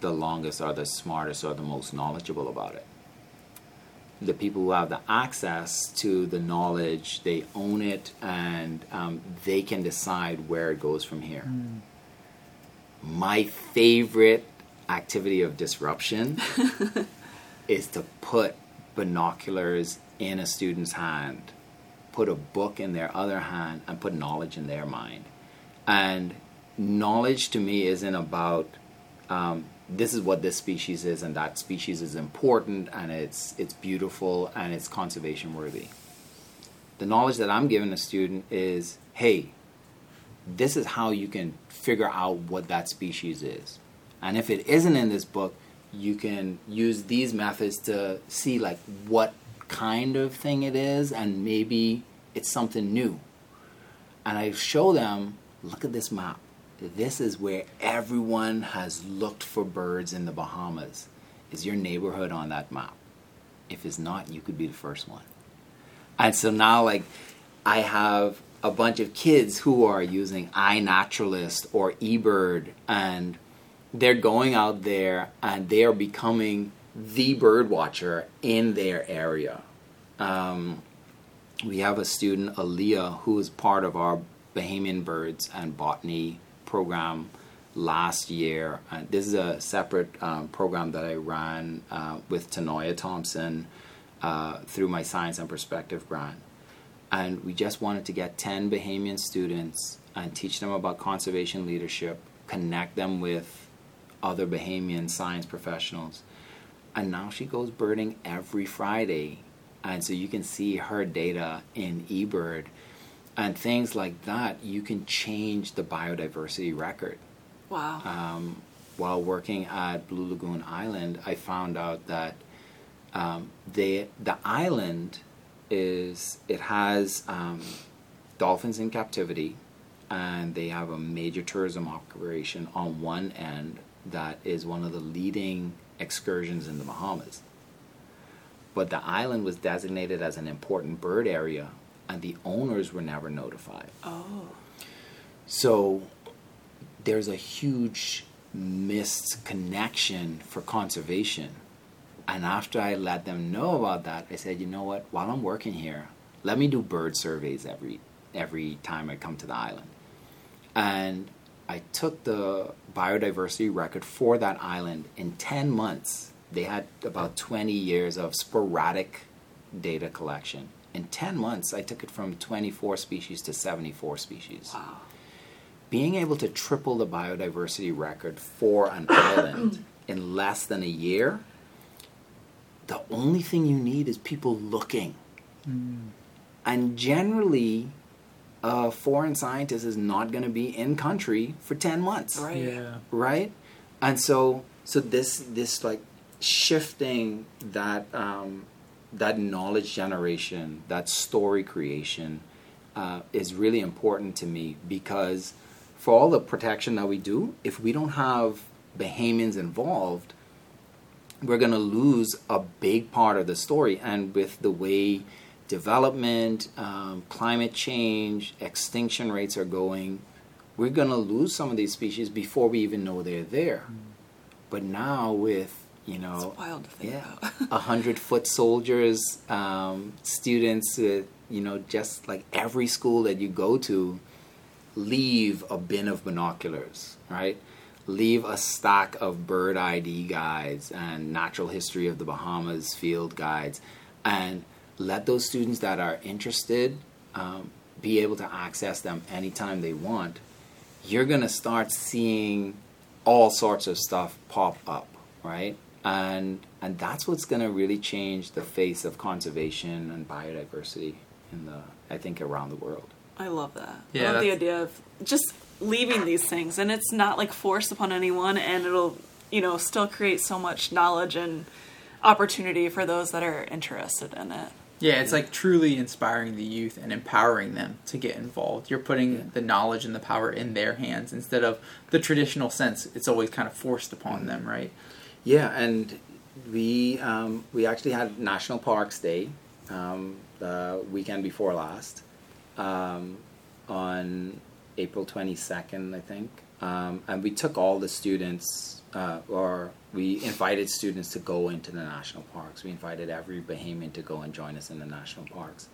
the longest are the smartest or the most knowledgeable about it. The people who have the access to the knowledge, they own it, and um, they can decide where it goes from here. My favorite activity of disruption [laughs] is to put binoculars in a student's hand, put a book in their other hand, and put knowledge in their mind. And knowledge to me isn't about um, this is what this species is, and that species is important, and it's it's beautiful, and it's conservation worthy. The knowledge that I'm giving a student is, hey, this is how you can figure out what that species is. And if it isn't in this book, you can use these methods to see like what kind of thing it is and maybe it's something new. And I show them, look at this map. This is where everyone has looked for birds in the Bahamas. Is your neighborhood on that map? If it's not, you could be the first one. And so now, like, I have a bunch of kids who are using iNaturalist or eBird, and they're going out there and they are becoming the bird watcher in their area. Um, we have a student, Aaliyah, who is part of our Bahamian Birds and Botany program last year. Uh, this is a separate um, program that I ran uh, with Tanoya Thompson uh, through my Science and Perspective grant. And we just wanted to get 10 Bahamian students and teach them about conservation leadership, connect them with other Bahamian science professionals. And now she goes birding every Friday. And so you can see her data in eBird and things like that. You can change the biodiversity record. Wow. Um, while working at Blue Lagoon Island, I found out that um, they, the island is it has um, dolphins in captivity, and they have a major tourism operation on one end that is one of the leading excursions in the Bahamas. But the island was designated as an important bird area, and the owners were never notified. oh. So there's a huge missed connection for conservation. And after I let them know about that, I said, you know what? While I'm working here, let me do bird surveys every every time I come to the island. And I took the biodiversity record for that island in 10 months. They had about 20 years of sporadic data collection. In 10 months, I took it from 24 species to 74 species Wow. being able to triple the biodiversity record for an [coughs] island in less than a year, the only thing you need is people looking. And generally, a foreign scientist is not going to be in country for 10 months Right. Yeah. right and so so this this like shifting that um, that knowledge generation that story creation uh, is really important to me because for all the protection that we do if we don't have Bahamians involved, we're going to lose a big part of the story. And with the way development, um, climate change, extinction rates are going, we're going to lose some of these species before we even know they're there. Mm. But now with you know, it's wild to think yeah, [laughs] [laughs] a hundred foot soldiers, um, students, uh, you know, just like every school that you go to, leave a bin of binoculars, right? Leave a stack of bird ID guides and natural history of the Bahamas field guides, and let those students that are interested um, be able to access them anytime they want. You're gonna start seeing all sorts of stuff pop up, right? And and that's what's going to really change the face of conservation and biodiversity in the I think around the world. I love that. Yeah, I love the idea of just leaving these things, and it's not like forced upon anyone, and it'll you know still create so much knowledge and opportunity for those that are interested in it. Yeah, it's like truly inspiring the youth and empowering them to get involved. You're putting yeah. the knowledge and the power in their hands instead of the traditional sense. It's always kind of forced upon mm-hmm. them, right? Yeah, and we um, we actually had National Parks Day um, the weekend before last um, on April 22nd, I think. Um, and we took all the students, uh, or we invited students to go into the national parks. We invited every Bahamian to go and join us in the national parks.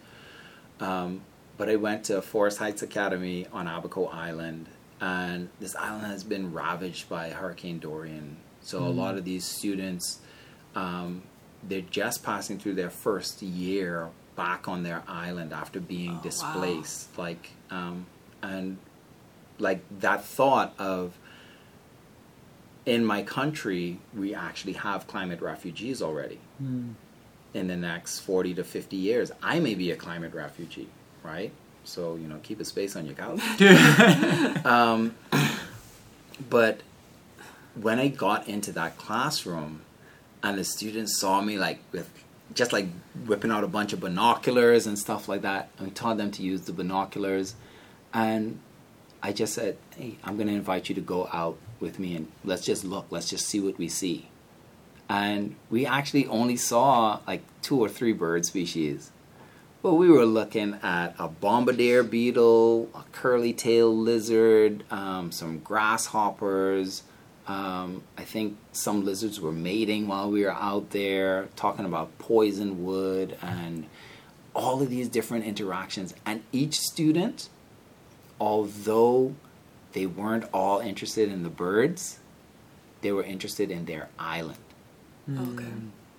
Um, but I went to Forest Heights Academy on Abaco Island, and this island has been ravaged by Hurricane Dorian so mm-hmm. a lot of these students, um, they're just passing through their first year back on their island after being oh, displaced. Wow. Like, um, and like that thought of in my country, we actually have climate refugees already. Mm. In the next 40 to 50 years, I may be a climate refugee, right? So, you know, keep a space on your couch. [laughs] um, but when I got into that classroom and the students saw me like with just like whipping out a bunch of binoculars and stuff like that, I taught them to use the binoculars. And I just said, hey, I'm going to invite you to go out with me and let's just look, let's just see what we see. And we actually only saw like two or three bird species. But we were looking at a bombardier beetle, a curly tailed lizard, um, some grasshoppers, um, I think some lizards were mating while we were out there, talking about poison wood and all of these different interactions. And each student, although they weren't all interested in the birds, they were interested in their island. Okay.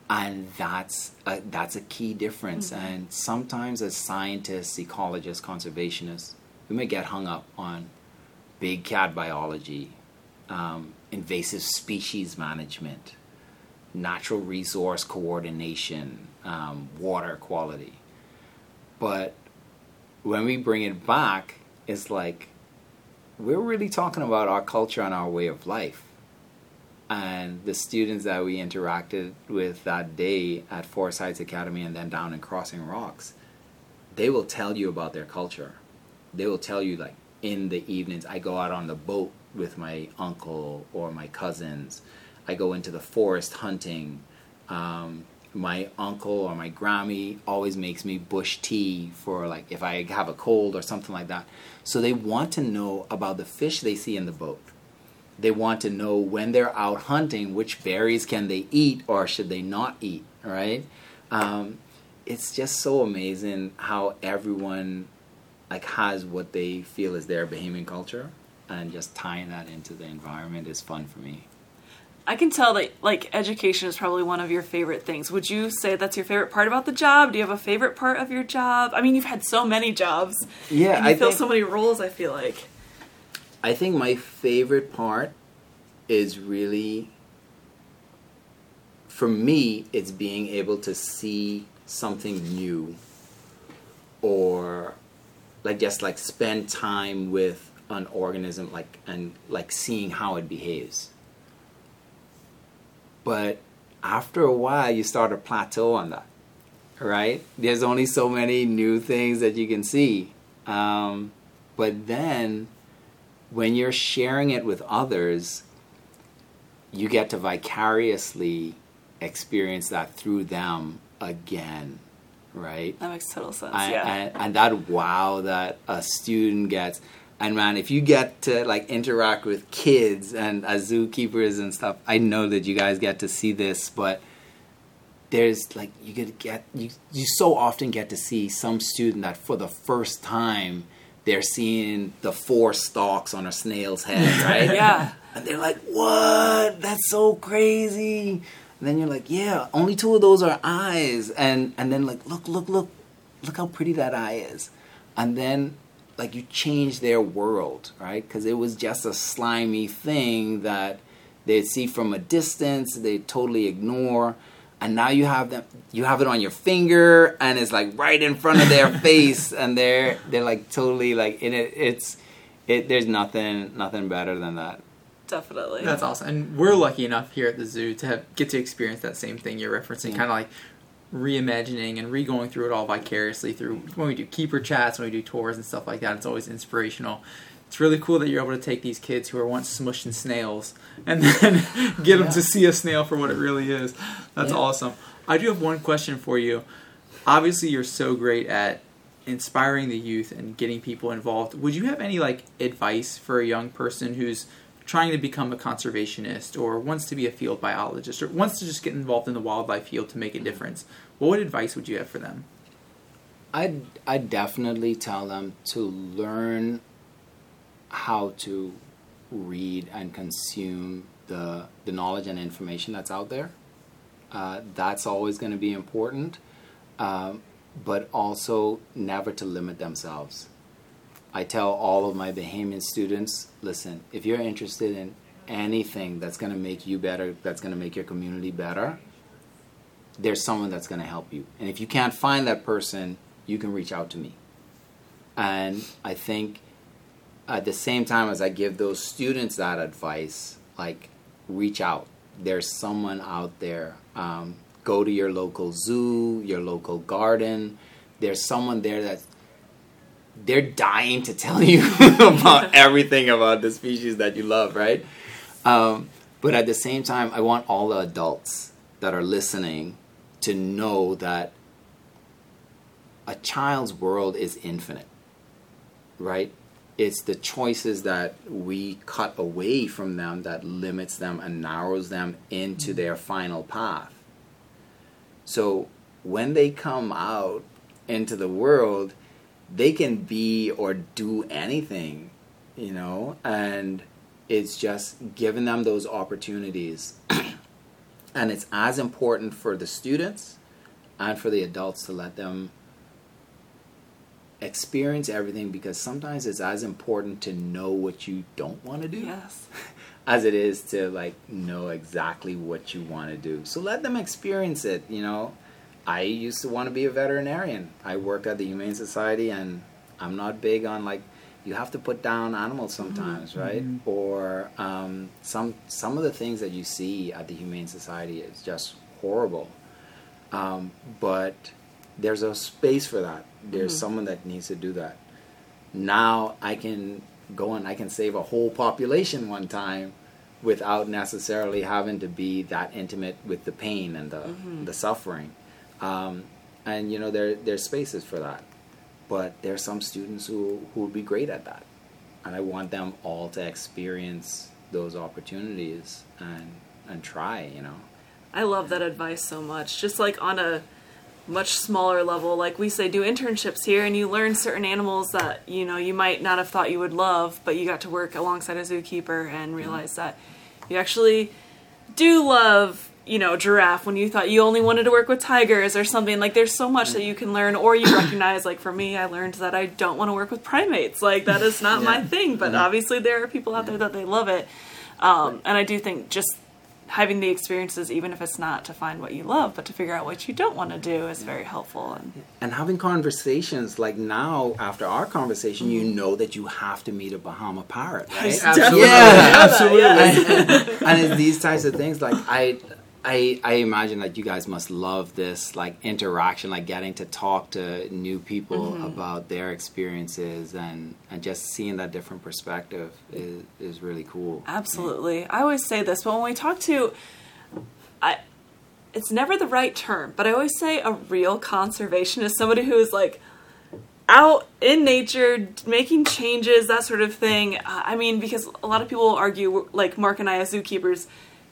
And that's a, that's a key difference. Mm-hmm. And sometimes, as scientists, ecologists, conservationists, we may get hung up on big cat biology um, invasive species management, natural resource coordination, um, water quality. But when we bring it back, it's like we're really talking about our culture and our way of life. And the students that we interacted with that day at Forest Academy and then down in Crossing Rocks, they will tell you about their culture. They will tell you, like, in the evenings, I go out on the boat with my uncle or my cousins. I go into the forest hunting. Um, my uncle or my Grammy always makes me bush tea for like if I have a cold or something like that. So they want to know about the fish they see in the boat. They want to know when they're out hunting which berries can they eat or should they not eat, right? Um, it's just so amazing how everyone like has what they feel is their Bahamian culture and just tying that into the environment is fun for me. I can tell that like education is probably one of your favorite things. Would you say that's your favorite part about the job? Do you have a favorite part of your job? I mean, you've had so many jobs. Yeah, I fill think, so many roles. I feel like. I think my favorite part is really, for me, it's being able to see something new, or like just like spend time with an organism like and like seeing how it behaves. But after a while you start to plateau on that. Right? There's only so many new things that you can see. Um, but then when you're sharing it with others, you get to vicariously experience that through them again, right? That makes total sense. and, yeah. and, and that wow that a student gets and man if you get to like interact with kids and as zookeepers and stuff i know that you guys get to see this but there's like you get get you, you so often get to see some student that for the first time they're seeing the four stalks on a snail's head [laughs] right yeah. and they're like, "What? That's so crazy!" And then you're like, "Yeah, only two of those are eyes." And and then like, look, look, look, look how pretty that eye is. And then like you change their world, right? Because it was just a slimy thing that they'd see from a distance, they totally ignore. And now you have them, you have it on your finger, and it's like right in front of their [laughs] face, and they're they're like totally like in it. It's it. There's nothing nothing better than that. Definitely. That's awesome. And we're lucky enough here at the zoo to have, get to experience that same thing you're referencing, Yeah. kind of like reimagining and re-going through it all vicariously through when we do keeper chats, when we do tours and stuff like that. It's always inspirational. It's really cool that you're able to take these kids who are once smushing snails and [laughs] then get them Yeah. to see a snail for what it really is. That's Yeah. awesome. I do have one question for you. Obviously, you're so great at inspiring the youth and getting people involved. Would you have any like advice for a young person who's trying to become a conservationist or wants to be a field biologist or wants to just get involved in the wildlife field to make a difference? What advice would you have for them? I'd I'd definitely tell them to learn how to read and consume the the knowledge and information that's out there. Uh, that's always going to be important, um, but also never to limit themselves. I tell all of my Bahamian students, listen, if you're interested in anything that's going to make you better, that's going to make your community better, there's someone that's going to help you. And if you can't find that person, you can reach out to me. And I think at the same time as I give those students that advice, like reach out. There's someone out there. Um, go to your local zoo, your local garden. There's someone there that they're dying to tell you [laughs] about [laughs] everything about the species that you love, right? Um, but at the same time, I want all the adults that are listening to know that a child's world is infinite, right? It's the choices that we cut away from them that limits them and narrows them into their final path. So when they come out into the world, they can be or do anything, you know, and it's just giving them those opportunities. [clears throat] and it's as important for the students and for the adults to let them experience everything because sometimes it's as important to know what you don't want to do Yes. [laughs] as it is to like know exactly what you want to do. So let them experience it, you know. I used to want to be a veterinarian. I worked at the Humane Society and I'm not big on like you have to put down animals sometimes, right? Or um, some some of the things that you see at the Humane Society is just horrible. Um, but there's a space for that. There's someone that needs to do that. Now I can go and I can save a whole population one time without necessarily having to be that intimate with the pain and the the suffering. Um, and you know there there's spaces for that. But there's some students who who would be great at that, and I want them all to experience those opportunities and and try. You know. I love that advice so much. Just like on a much smaller level, like we say, do internships here and you learn certain animals that, you know, you might not have thought you would love, but you got to work alongside a zookeeper and realize that you actually do love, you know, giraffe when you thought you only wanted to work with tigers or something. Like there's so much that you can learn or you recognize, like for me, I learned that I don't want to work with primates. Like that is not my thing, but obviously there are people out there that they love it. Um, and I do think just having the experiences, even if it's not to find what you love, but to figure out what you don't want to do, is very helpful. And and having conversations like now after our conversation you know that you have to meet a bahama parrot right Absolutely. Yeah. Absolutely. and, [laughs] and it's these types of things like i I I imagine that you guys must love this like interaction, like getting to talk to new people Mm-hmm. about their experiences and and just seeing that different perspective is is really cool. Absolutely. I always say this, but when we talk to, I, it's never the right term, but I always say a real conservationist, somebody who is like out in nature, making changes, that sort of thing. Uh, I mean, because a lot of people argue, like Mark and I as zookeepers,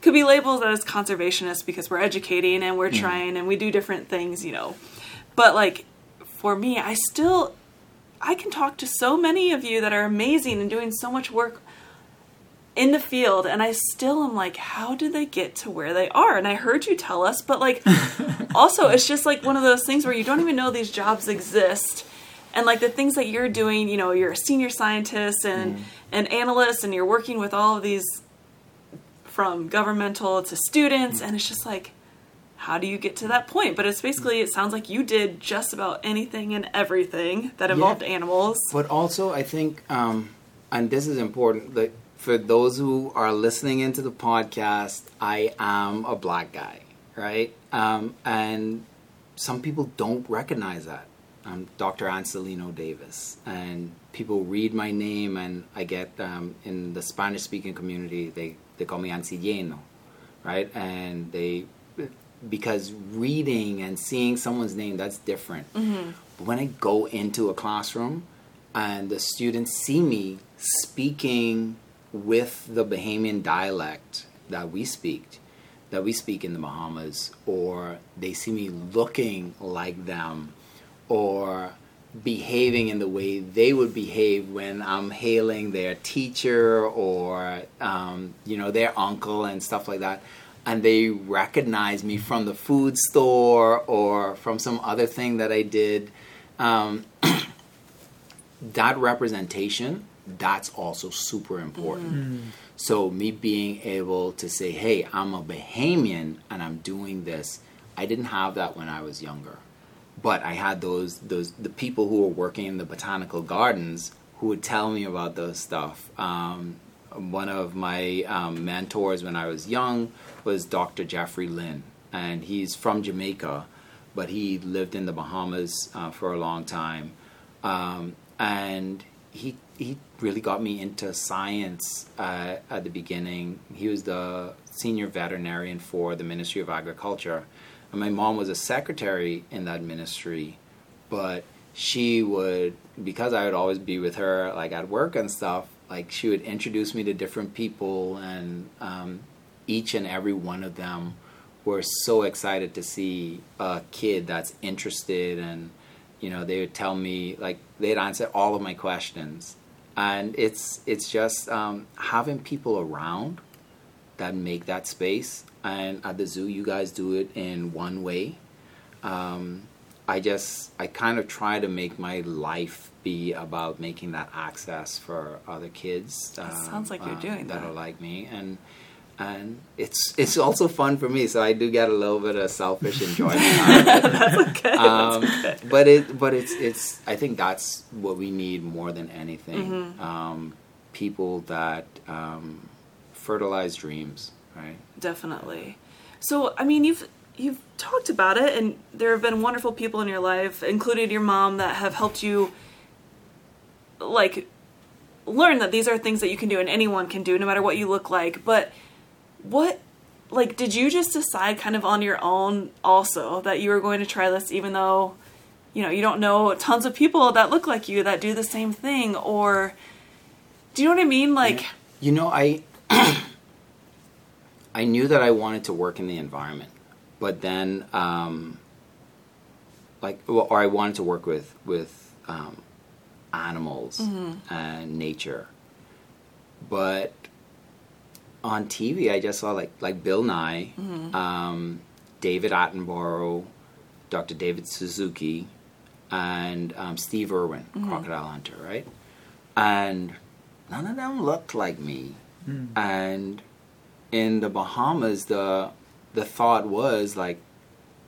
could be labeled as conservationists because we're educating and we're mm-hmm. trying and we do different things, you know. But like for me, I still I can talk to so many of you that are amazing and doing so much work in the field and I still am like how did they get to where they are? And I heard you tell us but like [laughs] also it's just like one of those things where you don't even know these jobs exist. And like the things that you're doing you know you're a senior scientist and mm. an analyst and you're working with all of these from governmental to students and it's just like how do you get to that point but it's basically it sounds like you did just about anything and everything that involved animals But also, I think, um, and this is important, that for those who are listening into the podcast, I am a black guy, right? Um, and some people don't recognize that. I'm Dr. Ancilleno Davis, and people read my name, and I get um, in the Spanish-speaking community, they they call me Ancilleno, right? And they because reading and seeing someone's name that's different. Mm-hmm. But when I go into a classroom and the students see me speaking with the Bahamian dialect that we speak, that we speak in the Bahamas, or they see me looking like them, or behaving in the way they would behave when I'm hailing their teacher or um, you know their uncle and stuff like that, and they recognize me from the food store or from some other thing that I did. Um, [clears throat] that representation that's also super important. So me being able to say, "Hey, I'm a Bahamian and I'm doing this," I didn't have that when I was younger, but I had those those the people who were working in the botanical gardens who would tell me about those stuff. Um, one of my um, mentors when I was young was Dr. Jeffrey Lynn, and he's from Jamaica, but he lived in the Bahamas uh, for a long time, um, and he he really got me into science uh, at the beginning. He was the senior veterinarian for the Ministry of Agriculture, and my mom was a secretary in that ministry, but she would because I would always be with her like at work and stuff. Like she would introduce me to different people, and um, each and every one of them were so excited to see a kid that's interested and you know they would tell me like they'd answer all of my questions and it's it's just um, having people around that make that space and at the zoo you guys do it in one way um, i just i kind of try to make my life be about making that access for other kids um, sounds like you're doing that that. are like me and and it's it's also fun for me so i do get a little bit of selfish enjoyment out of it that's okay um, that's okay but it but it's it's I think that's what we need more than anything. Mm-hmm. Um, people that um, fertilize dreams, right? definitely. So i mean you've you've talked about it and there have been wonderful people in your life including your mom that have helped you like learn that these are things that you can do and anyone can do no matter what you look like. But what like did you just decide kind of on your own also that you were going to try this even though you know you don't know tons of people that look like you that do the same thing? Or do you know what i mean? Like You know, I [clears throat] I knew that I wanted to work in the environment, but then um, like well, or I wanted to work with with um, animals and nature, but on TV I just saw like like Bill Nye, um, David Attenborough, Dr. David Suzuki, and um, Steve Irwin, Crocodile Hunter, right? And none of them looked like me. And in the Bahamas, the the thought was like,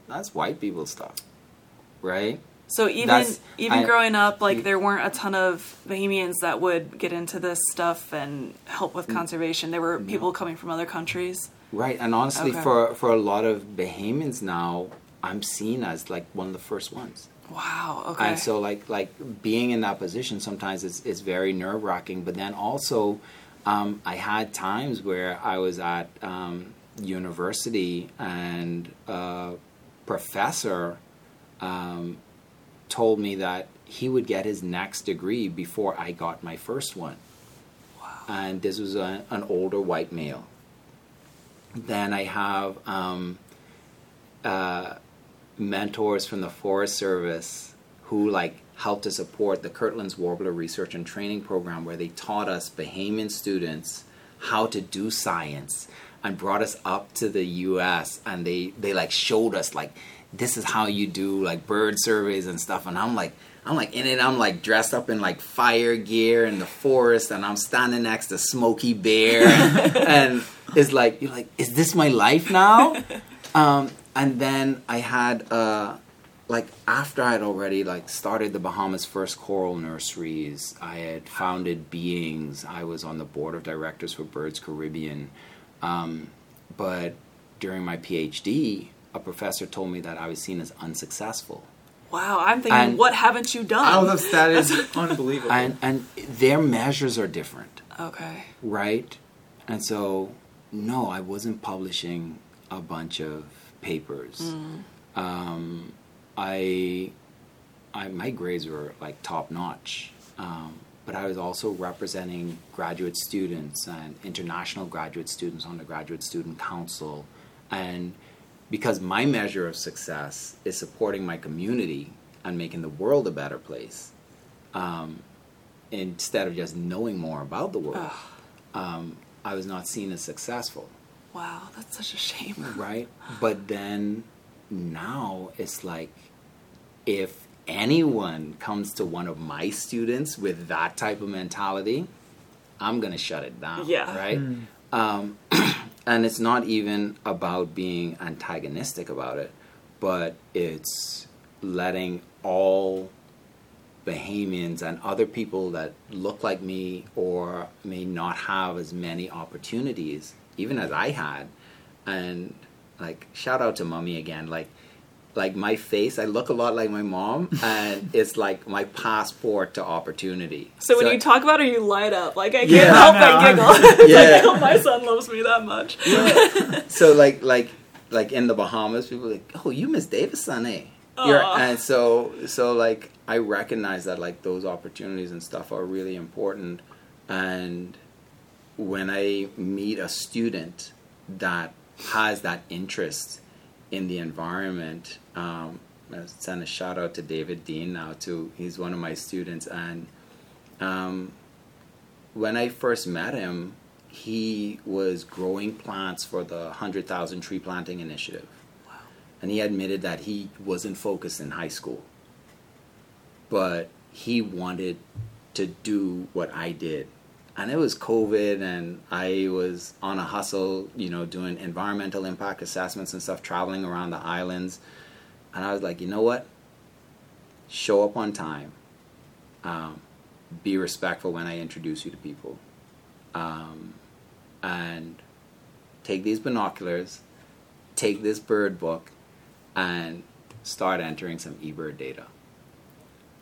that's white people stuff, right? So even That's- even I- growing up, like there weren't a ton of Bahamians that would get into this stuff and help Mm. with conservation. There were people coming from other countries. Right, and honestly, Okay. for for a lot of Bahamians now, I'm seen as like one of the first ones. Wow. Okay. And so, like, like being in that position sometimes is, is very nerve wracking. But then also, um, I had times where I was at um, university and a professor um, told me that he would get his next degree before I got my first one. wow. And this was a, an older white male. Then I have um, uh, mentors from the Forest Service who like helped to support the Kirtland's Warbler Research and Training Program, where they taught us Bahamian students how to do science and brought us up to the U.S. and they they like showed us like this is how you do like bird surveys and stuff. And I'm like. I'm like in it. I'm like dressed up in like fire gear in the forest, and I'm standing next to Smokey Bear, [laughs] and it's like you're like, is this my life now? [laughs] Um, and then I had uh, like after I had already like started the Bahamas' first coral nurseries, I had founded Beings. I was on the board of directors for Birds Caribbean. Um, but during my PhD, a professor told me that I was seen as unsuccessful. Wow. I'm thinking, And- what haven't you done? All of that is [laughs] unbelievable. And and their measures are different. okay. right? And so, no, I wasn't publishing a bunch of papers. Um, I, I, my grades were like top notch, um, but I was also representing graduate students and international graduate students on the graduate student council, and because my measure of success is supporting my community and making the world a better place. Um, instead of just knowing more about the world, um, I was not seen as successful, Wow. That's such a shame. right? But then now it's like if anyone comes to one of my students with that type of mentality, I'm gonna shut it down. Yeah. Right. Um, [clears throat] and it's not even about being antagonistic about it, but it's letting all Bahamians and other people that look like me or may not have as many opportunities, even as I had. And like, shout out to mommy again. Like, like my face, I look a lot like my mom, [laughs] and it's like my passport to opportunity. So when you talk about her, you light up. Like I can't Yeah, help but I'm- giggle. [laughs] Yeah. like, oh, my son loves me that much. so like like like in the Bahamas, people are like, oh, you Miss Davis, son, eh? You're, and so so like I recognize that like those opportunities and stuff are really important, and when I meet a student that has that interest in the environment, um, I send a shout out to David Dean now too. He's one of my students, and um, when I first met him, he was growing plants for the 100,000 tree planting initiative. And he admitted that he wasn't focused in high school. But he wanted to do what I did. And it was COVID, and I was on a hustle, you know, doing environmental impact assessments and stuff, traveling around the islands. And I was like, you know what? Show up on time. Um, be respectful when I introduce you to people. Um, and take these binoculars, take this bird book, and start entering some eBird data.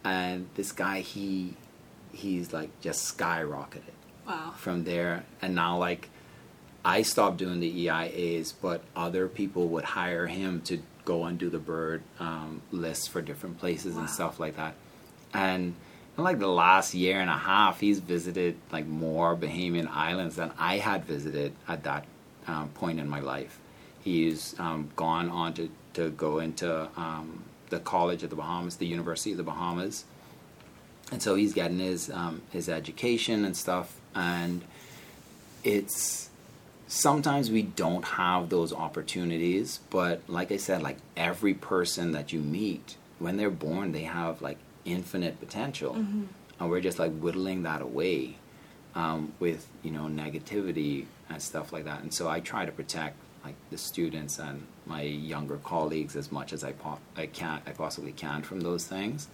And this guy, he he's like just skyrocketed Wow. from there. And now, like, I stopped doing the EIAs, but other people would hire him to go and do the bird um, lists for different places Wow. and stuff like that. And in like the last year and a half, he's visited like more Bahamian islands than I had visited at that um, point in my life. He's um, gone on to, to go into um, the College of the Bahamas, the University of the Bahamas, and so he's getting his um, his education and stuff. And it's sometimes we don't have those opportunities, but like I said, like every person that you meet when they're born, they have like infinite potential, and we're just like whittling that away um, with you know negativity and stuff like that. And so I try to protect like the students and my younger colleagues as much as I po- I can I possibly can from those things.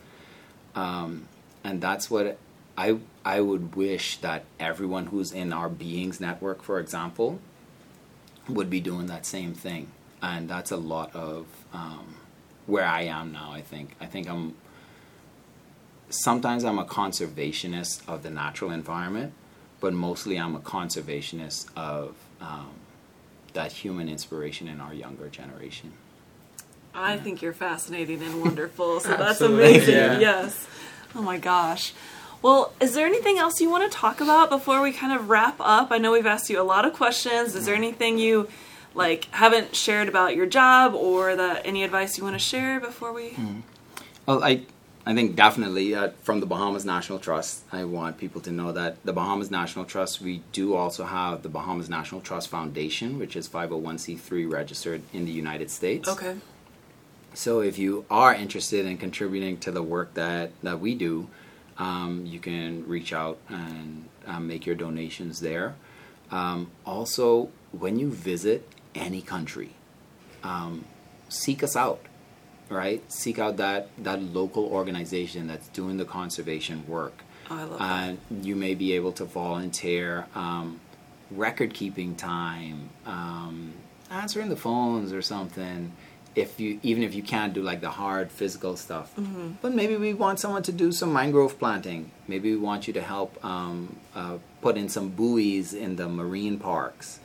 Um, and that's what I I would wish that everyone who's in our beings network, for example, would be doing that same thing. And that's a lot of um, where I am now. I think I think I'm sometimes I'm a conservationist of the natural environment, but mostly I'm a conservationist of um, that human inspiration in our younger generation. I think you're fascinating and wonderful. So that's amazing. yeah. Yes. Oh my gosh. Well, is there anything else you want to talk about before we kind of wrap up? I know we've asked you a lot of questions. Is there anything you like haven't shared about your job or that any advice you want to share before we Well, I I think definitely uh, from the Bahamas National Trust, I want people to know that the Bahamas National Trust, we do also have the Bahamas National Trust Foundation, which is 501c3 registered in the United States. Okay. So if you are interested in contributing to the work that, that we do, um, you can reach out and um, make your donations there. Um, also, when you visit any country, um, seek us out, right? Seek out that, that local organization that's doing the conservation work. Oh, I love that. You may be able to volunteer um, record keeping time, um, answering the phones or something. If you even if you can't do like the hard physical stuff, but maybe we want someone to do some mangrove planting. Maybe we want you to help um, uh, put in some buoys in the marine parks.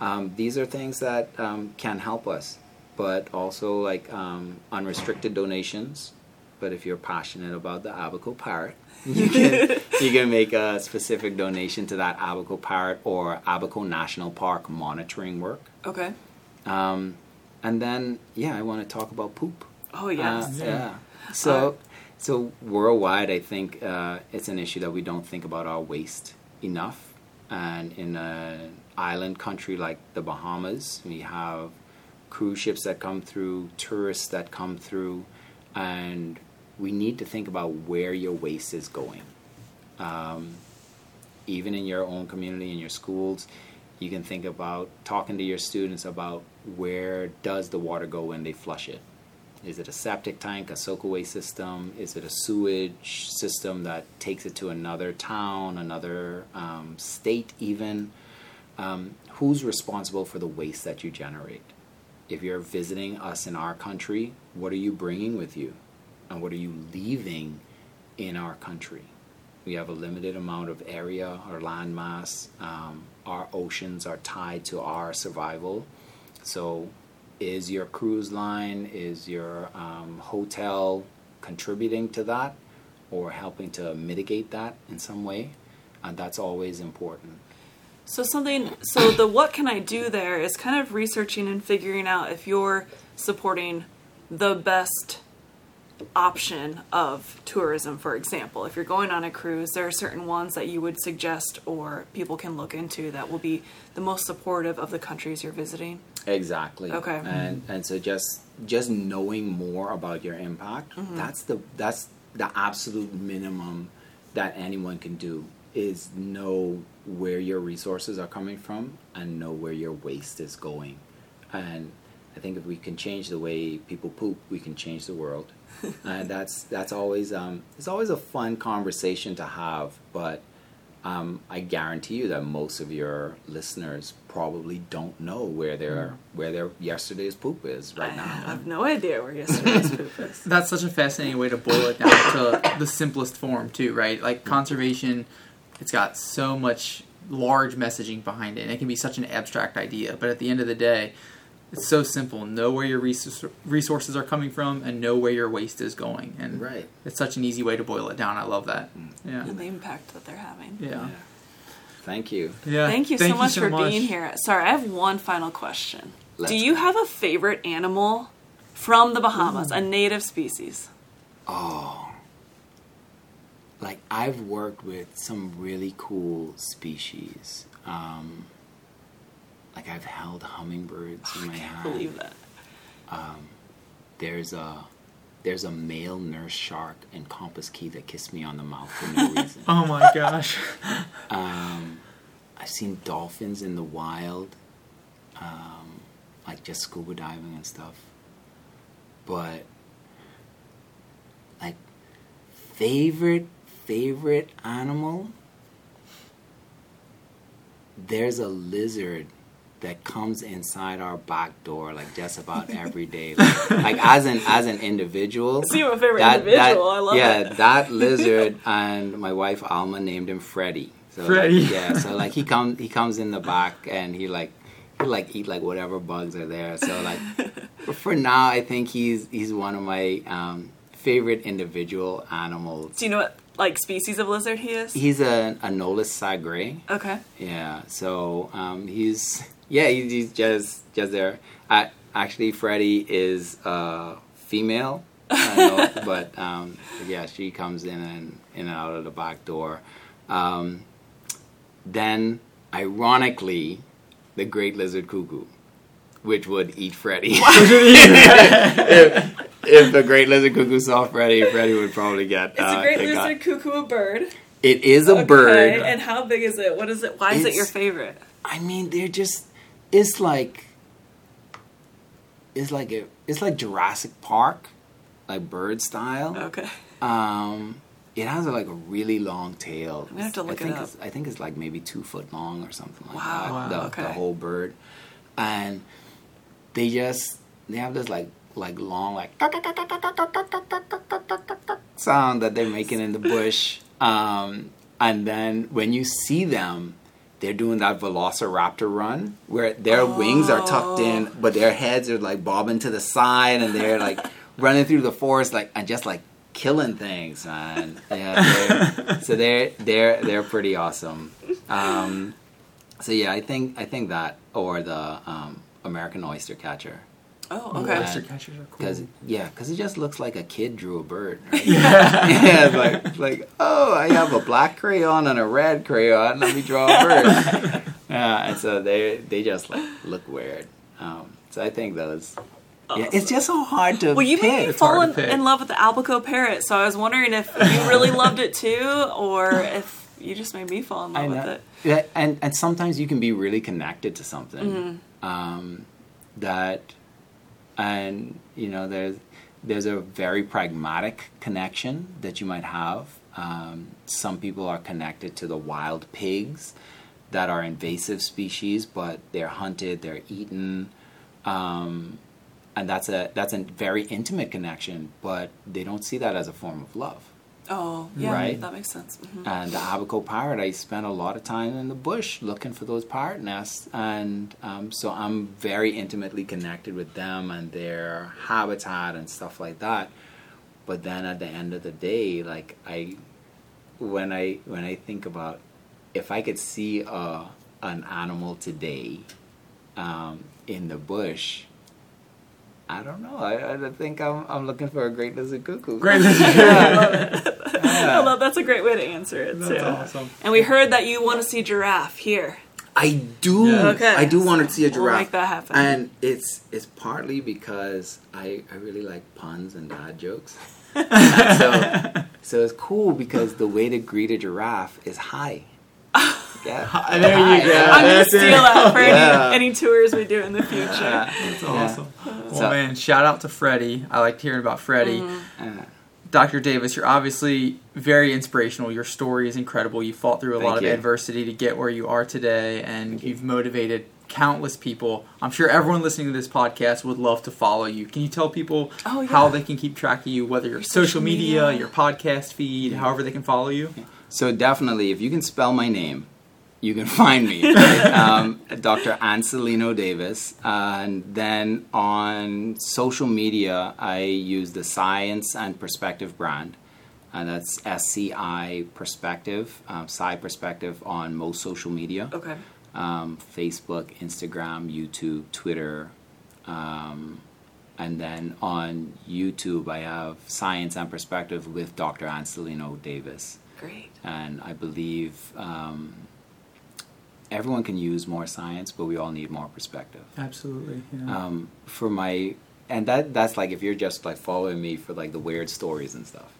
Um, these are things that um, can help us, but also like um, unrestricted donations. But if you're passionate about the Abaco parrot, [laughs] you can you can make a specific donation to that Abaco parrot or Abaco National Park monitoring work. Okay. And then yeah, I want to talk about poop. Oh yes. Uh, yeah. So, so worldwide, I think uh, it's an issue that we don't think about our waste enough. And in an island country like the Bahamas, we have cruise ships that come through, tourists that come through, and we need to think about where your waste is going. Um, even in your own community, in your schools, you can think about talking to your students about where does the water go when they flush it. Is it a septic tank, a soakaway system? Is it a sewage system that takes it to another town, another um, state, even? Um, who's responsible for the waste that you generate? If you're visiting us in our country, what are you bringing with you? And what are you leaving in our country? We have a limited amount of area or land mass. Um, our oceans are tied to our survival. So, is your cruise line, is your um, hotel contributing to that or helping to mitigate that in some way? And that's always important. So something so the what can I do there is kind of researching and figuring out if you're supporting the best option of tourism for example if you're going on a cruise there are certain ones that you would suggest or people can look into that will be the most supportive of the countries you're visiting Exactly. Okay. And and so just just knowing more about your impact, mm-hmm. that's the that's the absolute minimum that anyone can do is know where your resources are coming from and know where your waste is going. And I think if we can change the way people poop, we can change the world. And [laughs] that's that's always um, it's always a fun conversation to have, but um, I guarantee you that most of your listeners probably don't know where their where their yesterday's poop is right I now. I have no idea where yesterday's [laughs] poop is That's such a fascinating way to boil it down to the simplest form, too, right? Like conservation, it's got so much large messaging behind it, and it can be such an abstract idea. But at the end of the day, it's so simple. Know where your resources are coming from, and know where your waste is going. And Right. it's such an easy way to boil it down. I love that. Yeah. and the impact that they're having Yeah. Thank you. Yeah. Thank you so much for being here. Sorry, I have one final question. Let's Do you have a favorite animal from the Bahamas, a native species? Oh. Like I've worked with some really cool species. Um, like I've held hummingbirds in my hand. I can't hand. believe that. There's a there's a male nurse shark in Compass Cay that kissed me on the mouth for no reason. [laughs] Oh my gosh. [laughs] Um, I've seen dolphins in the wild. Um, like just scuba diving and stuff. But like favorite favorite animal there's a lizard that comes inside our back door like just about every day [laughs] like, like as an as an individual See you have a favorite individual. I love it. yeah it. [laughs] that lizard and my wife alma named him freddy so Freddy. like, yeah so like he comes he comes in the back and he like he like eat like whatever bugs are there so like for now i think he's he's one of my um favorite individual animals Do you know what like species of lizard he is? he's a anolis sagrei okay. yeah, so um, he's yeah he's, he's just just there. I, actually, Freddie is uh, female, I know, [laughs] but um, yeah, she comes in and in and out of the back door. Um, then, ironically, the great lizard cuckoo, which would eat Freddie. [laughs] [laughs] if, if the great lizard cuckoo saw Freddie, Freddie would probably get. Is uh, a great get got- lizard cuckoo a bird? It is a Okay, bird. And how big is it? What is it? Why is it your favorite? I mean, they're just. It's like. It's like a. It's like Jurassic Park, like bird style. Okay. Um, it has like a really long tail. I'm gonna have to look I it think up. It's, I think it's like maybe two foot long or something like Wow. that. Wow, the, okay. the whole bird, and they just they have this like like long like sound that they're making in the bush. Um, and then when you see them, they're doing that velociraptor run where their wings are tucked in, but their heads are like bobbing to the side and they're like [laughs] running through the forest like and just like killing things, man. Yeah, they're, [laughs] so they're they're they're pretty awesome. Um, so yeah, I think I think that or the um, American oyster catcher. Oh, okay. Oyster catchers are cool. Cause yeah, cause it just looks like a kid drew a bird. Right? [laughs] [laughs] yeah, it's like like oh, I have a black crayon and a red crayon. Let me draw a bird. [laughs] yeah, and so they they just like look weird. Um, so I think those. Yeah, it's just so hard to Well, you pick. made me It's fall in, in love with the Abaco parrot, so I was wondering if you really loved it too, or if you just made me fall in love I with know. it. Yeah, and and sometimes you can be really connected to something Mm-hmm. um, that, and you know, there's there's a very pragmatic connection that you might have. Um, some people are connected to the wild pigs that are invasive species, but they're hunted, they're eaten. Um, and that's a that's a very intimate connection, but they don't see that as a form of love. Oh, yeah, Right. that makes sense. hmm And the Abaco parrot, I spent a lot of time in the bush looking for those parrot nests, and um, so I'm very intimately connected with them and their habitat and stuff like that. But then at the end of the day, like I, when I when I think about if I could see a an animal today um, in the bush. I don't know. I, I think I'm, I'm looking for a great lizard cuckoo. Great lizard [laughs] I love that's a great way to answer it too. Awesome. And we heard that you want to see giraffe here. I do. Yeah. Okay. I do want to see a We'll giraffe. make that happen. And it's it's partly because I I really like puns and dad jokes. [laughs] So so it's cool because the way to greet a giraffe is hi. Yeah. [laughs] There you go. I'm gonna steal it. that for [laughs] Yeah. any, any tours we do in the future. That's awesome. Well, So- man, shout out to Freddie. I liked hearing about Freddie. Uh, Dr. Davis, you're obviously very inspirational. Your story is incredible. You fought through a Thank lot of you. adversity to get where you are today, and you've motivated countless people. I'm sure everyone listening to this podcast would love to follow you. Can you tell people Oh, yeah. how they can keep track of you, whether your social social media, media. your podcast feed, however they can follow you? so definitely, if you can spell my name, you can find me. [laughs] um, Dr. Ancilleno Davis. and then on social media, I use the Science and Perspective brand. And that's SCI Perspective, um, Sci Perspective on most social media. Okay. um, Facebook, Instagram, YouTube, Twitter, um, and then on YouTube I have Science and Perspective with Dr. Ancilleno Davis, Great. and I believe um, everyone can use more science, but we all need more perspective. Absolutely. Yeah. Um, for my and that that's like if you're just like following me for like the weird stories and stuff.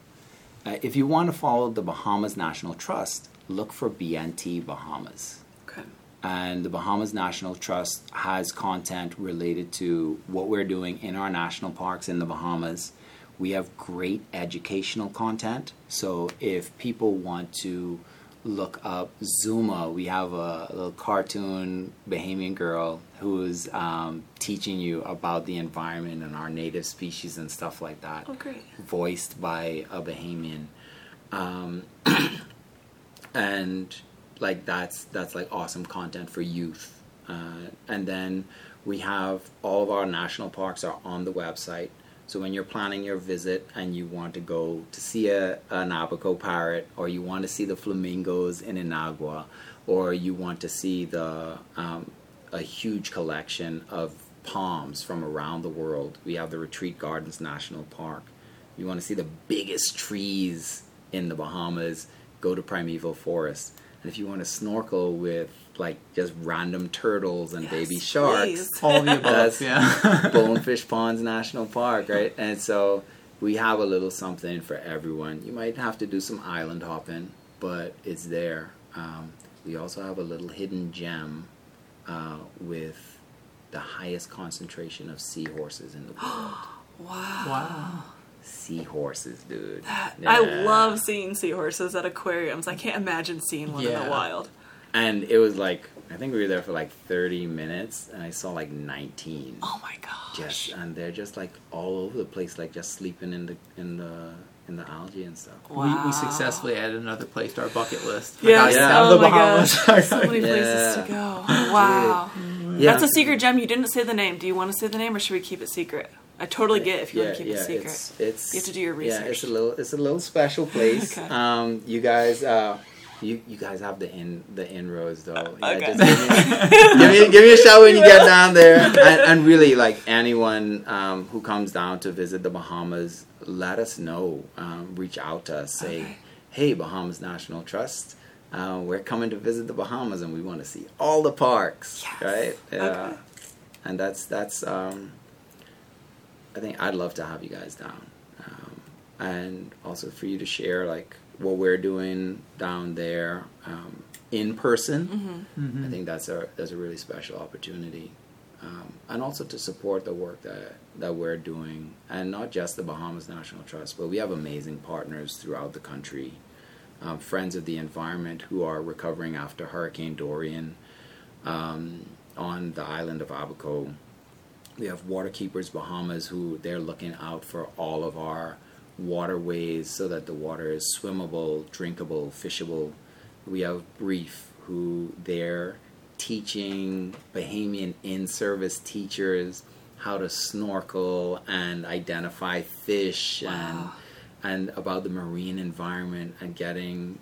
Uh, if you want to follow the Bahamas National Trust, look for BNT Bahamas Okay. and the Bahamas National Trust has content related to what we're doing in our national parks in the Bahamas. We have great educational content. So if people want to look up Zuma, we have a little cartoon Bahamian girl who's um, teaching you about the environment and our native species and stuff like that. Oh, great. Voiced by a Bahamian. Um, [clears throat] and like that's that's like awesome content for youth. Uh, and then we have all of our national parks are on the website. So when you're planning your visit and you want to go to see a, an abaco parrot, or you want to see the flamingos in Inagua, or you want to see the um, a huge collection of palms from around the world, we have the Retreat Gardens National Park. You want to see the biggest trees in the Bahamas, go to Primeval Forest. And if you want to snorkel with like just random turtles and Yes, baby sharks, please. All the above. Yeah. [laughs] Bonefish Ponds National Park, right? And so we have a little something for everyone. You might have to do some island hopping, but it's there. Um, we also have a little hidden gem uh, with the highest concentration of seahorses in the world. [gasps] Wow. wow. [gasps] seahorses, dude. I Yeah. love seeing seahorses at aquariums. I can't imagine seeing one in the wild. And it was like I think we were there for like 30 minutes, and I saw like 19. Oh my gosh. Just and they're just like all over the place, like just sleeping in the in the in the algae and stuff. We, Wow. we successfully added another place to our bucket list. Yes. Yeah. Out of Oh the my Bahamas. gosh. So many [laughs] Yeah. places to go. Wow. Yeah. That's a secret gem. You didn't say the name. Do you want to say the name, or should we keep it secret? I totally get if you want to keep it secret. It's, it's You have to do your research. Yeah, it's a little it's a little special [laughs] place. Okay. Um, you guys, uh, you you guys have the in the inroads though. Yeah, Okay. just give, me, [laughs] give me give me a shout when you get down [laughs] there. And, and really, like anyone um, who comes down to visit the Bahamas, let us know. Um, reach out to us. Say, Okay. hey, Bahamas National Trust. Uh, we're coming to visit the Bahamas, and we want to see all the parks, Yes. right? Yeah. Okay. And that's that's. Um, I think I'd love to have you guys down, um, and also for you to share like what we're doing down there um, in person. Mm-hmm. I think that's a that's a really special opportunity, um, and also to support the work that that we're doing, and not just the Bahamas National Trust, but we have amazing partners throughout the country, um, friends of the environment who are recovering after Hurricane Dorian um, on the island of Abaco. We have Waterkeepers Bahamas who they're looking out for all of our waterways so that the water is swimmable, drinkable, fishable. We have BREEF who they're teaching Bahamian in-service teachers how to snorkel and identify fish Wow. and and about the marine environment and getting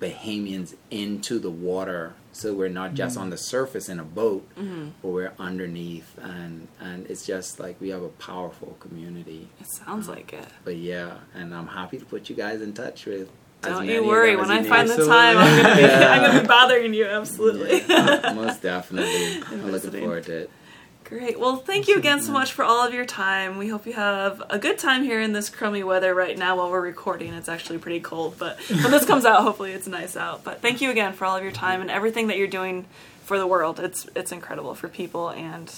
Bahamians into the water so we're not just on the surface in a boat Mm-hmm. but we're underneath and and it's just like we have a powerful community It sounds like it. but yeah and i'm happy to put you guys in touch with Don't you worry. When I find need. the time, I'm gonna be [laughs] Yeah. I'm gonna be bothering you. Absolutely. Yeah, most definitely [laughs] i'm looking forward to it Great. Well, thank you again so much for all of your time. We hope you have a good time here in this crummy weather right now while we're recording. It's actually pretty cold, but when this comes out, hopefully it's nice out. But thank you again for all of your time and everything that you're doing for the world. It's it's incredible for people and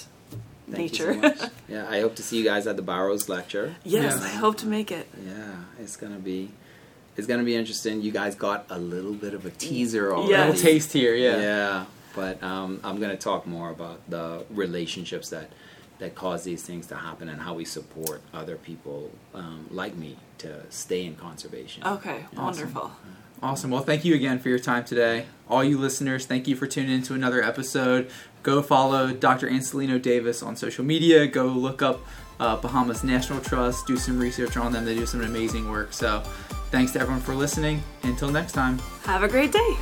Thank nature. you so much. [laughs] yeah i hope to see you guys at the barrows lecture yes, Yes. I hope to make it. yeah it's gonna be it's gonna be interesting you guys got a little bit of a teaser already Yes. Little taste here, yeah. Yeah, but um, I'm going to talk more about the relationships that that cause these things to happen and how we support other people um, like me to stay in conservation. Okay, Awesome. wonderful. Awesome. Well, thank you again for your time today. All you listeners, thank you for tuning in to another episode. Go follow Dr. Ancilleno Davis on social media. Go look up uh, Bahamas National Trust. Do some research on them. They do some amazing work. So, thanks to everyone for listening. Until next time. Have a great day.